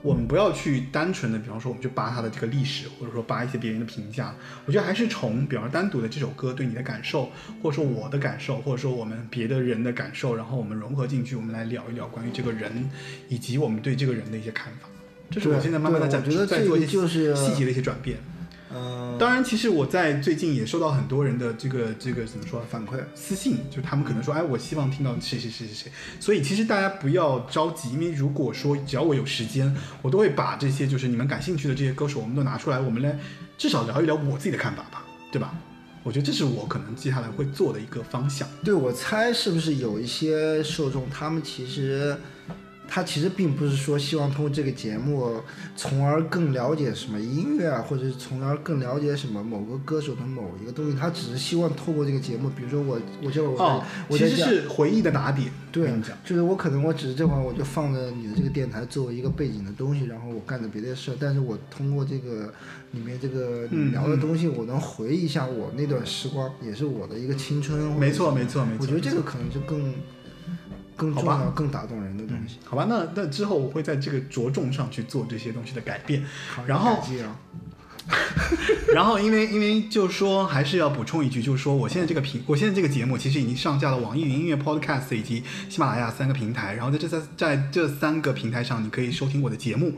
我们不要去单纯的，比方说，我们去扒它的这个历史，或者说扒一些别人的评价。我觉得还是从，比方说单独的这首歌对你的感受，或者说我的感受，或者说我们别的人的感受，然后我们融合进去，我们来聊一聊关于这个人，以及我们对这个人的一些看法。这是我现在慢慢的在在做一些就是细节的一些转变。嗯、当然，其实我在最近也收到很多人的这个这个怎么说反馈，私信，就他们可能说，哎，我希望听到谁谁谁谁谁。所以其实大家不要着急，因为如果说只要我有时间，我都会把这些就是你们感兴趣的这些歌手，我们都拿出来，我们来至少聊一聊我自己的看法吧，对吧？我觉得这是我可能接下来会做的一个方向。对我猜是不是有一些受众，他们其实。他其实并不是说希望通过这个节目，从而更了解什么音乐啊，或者是从而更了解什么某个歌手的某一个东西。他只是希望透过这个节目，比如说我，我就我在、哦，其实是回忆的打点。对就是我可能我只是这会儿我就放着你的这个电台作为一个背景的东西，然后我干着别的事儿，但是我通过这个里面这个聊的东西，我能回忆一下我那段时光，也是我的一个青春。没错，没错，没错。我觉得这个可能就更更重要、更打动人的东西。好吧，那那之后我会在这个着重上去做这些东西的改变。然后啊，然后因为因为就是说还是要补充一句，就是说我现在这个频，我现在这个节目其实已经上架了网易云音乐 Podcast 以及喜马拉雅三个平台，然后在这三在这三个平台上，你可以收听我的节目。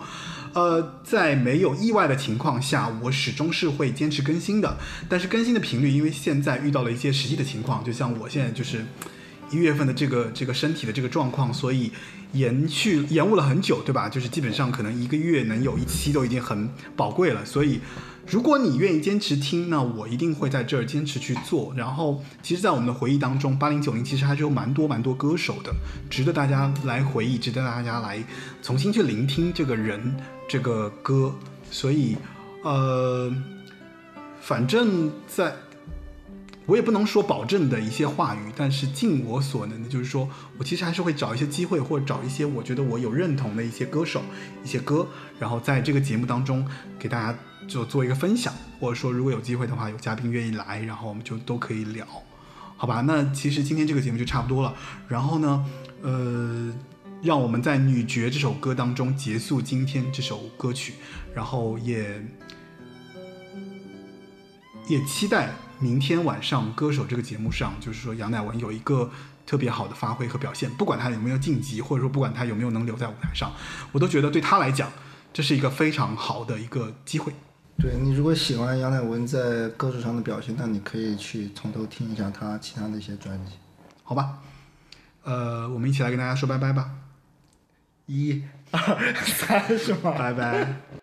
呃，在没有意外的情况下，我始终是会坚持更新的，但是更新的频率，因为现在遇到了一些实际的情况，就像我现在就是一月份的这个这个身体的这个状况，所以延续延误了很久，对吧？就是基本上可能一个月能有一期都已经很宝贵了，所以如果你愿意坚持听，那我一定会在这儿坚持去做。然后，其实，在我们的回忆当中，八零九零其实还是有蛮多蛮多歌手的，值得大家来回忆，值得大家来重新去聆听这个人这个歌。所以，呃，反正在我也不能说保证的一些话语，但是尽我所能的，就是说我其实还是会找一些机会，或者找一些我觉得我有认同的一些歌手、一些歌，然后在这个节目当中给大家就做一个分享，或者说如果有机会的话，有嘉宾愿意来，然后我们就都可以聊，好吧？那其实今天这个节目就差不多了，然后呢，呃。让我们在《女爵》这首歌当中结束今天这首歌曲，然后也也期待明天晚上歌手这个节目上，就是说杨乃文有一个特别好的发挥和表现，不管他有没有晋级，或者说不管他有没有能留在舞台上，我都觉得对他来讲，这是一个非常好的一个机会。对你如果喜欢杨乃文在歌手上的表现，那你可以去从头听一下他其他的一些专辑，好吧？呃，我们一起来跟大家说拜拜吧。一、二、三，是吗？拜拜。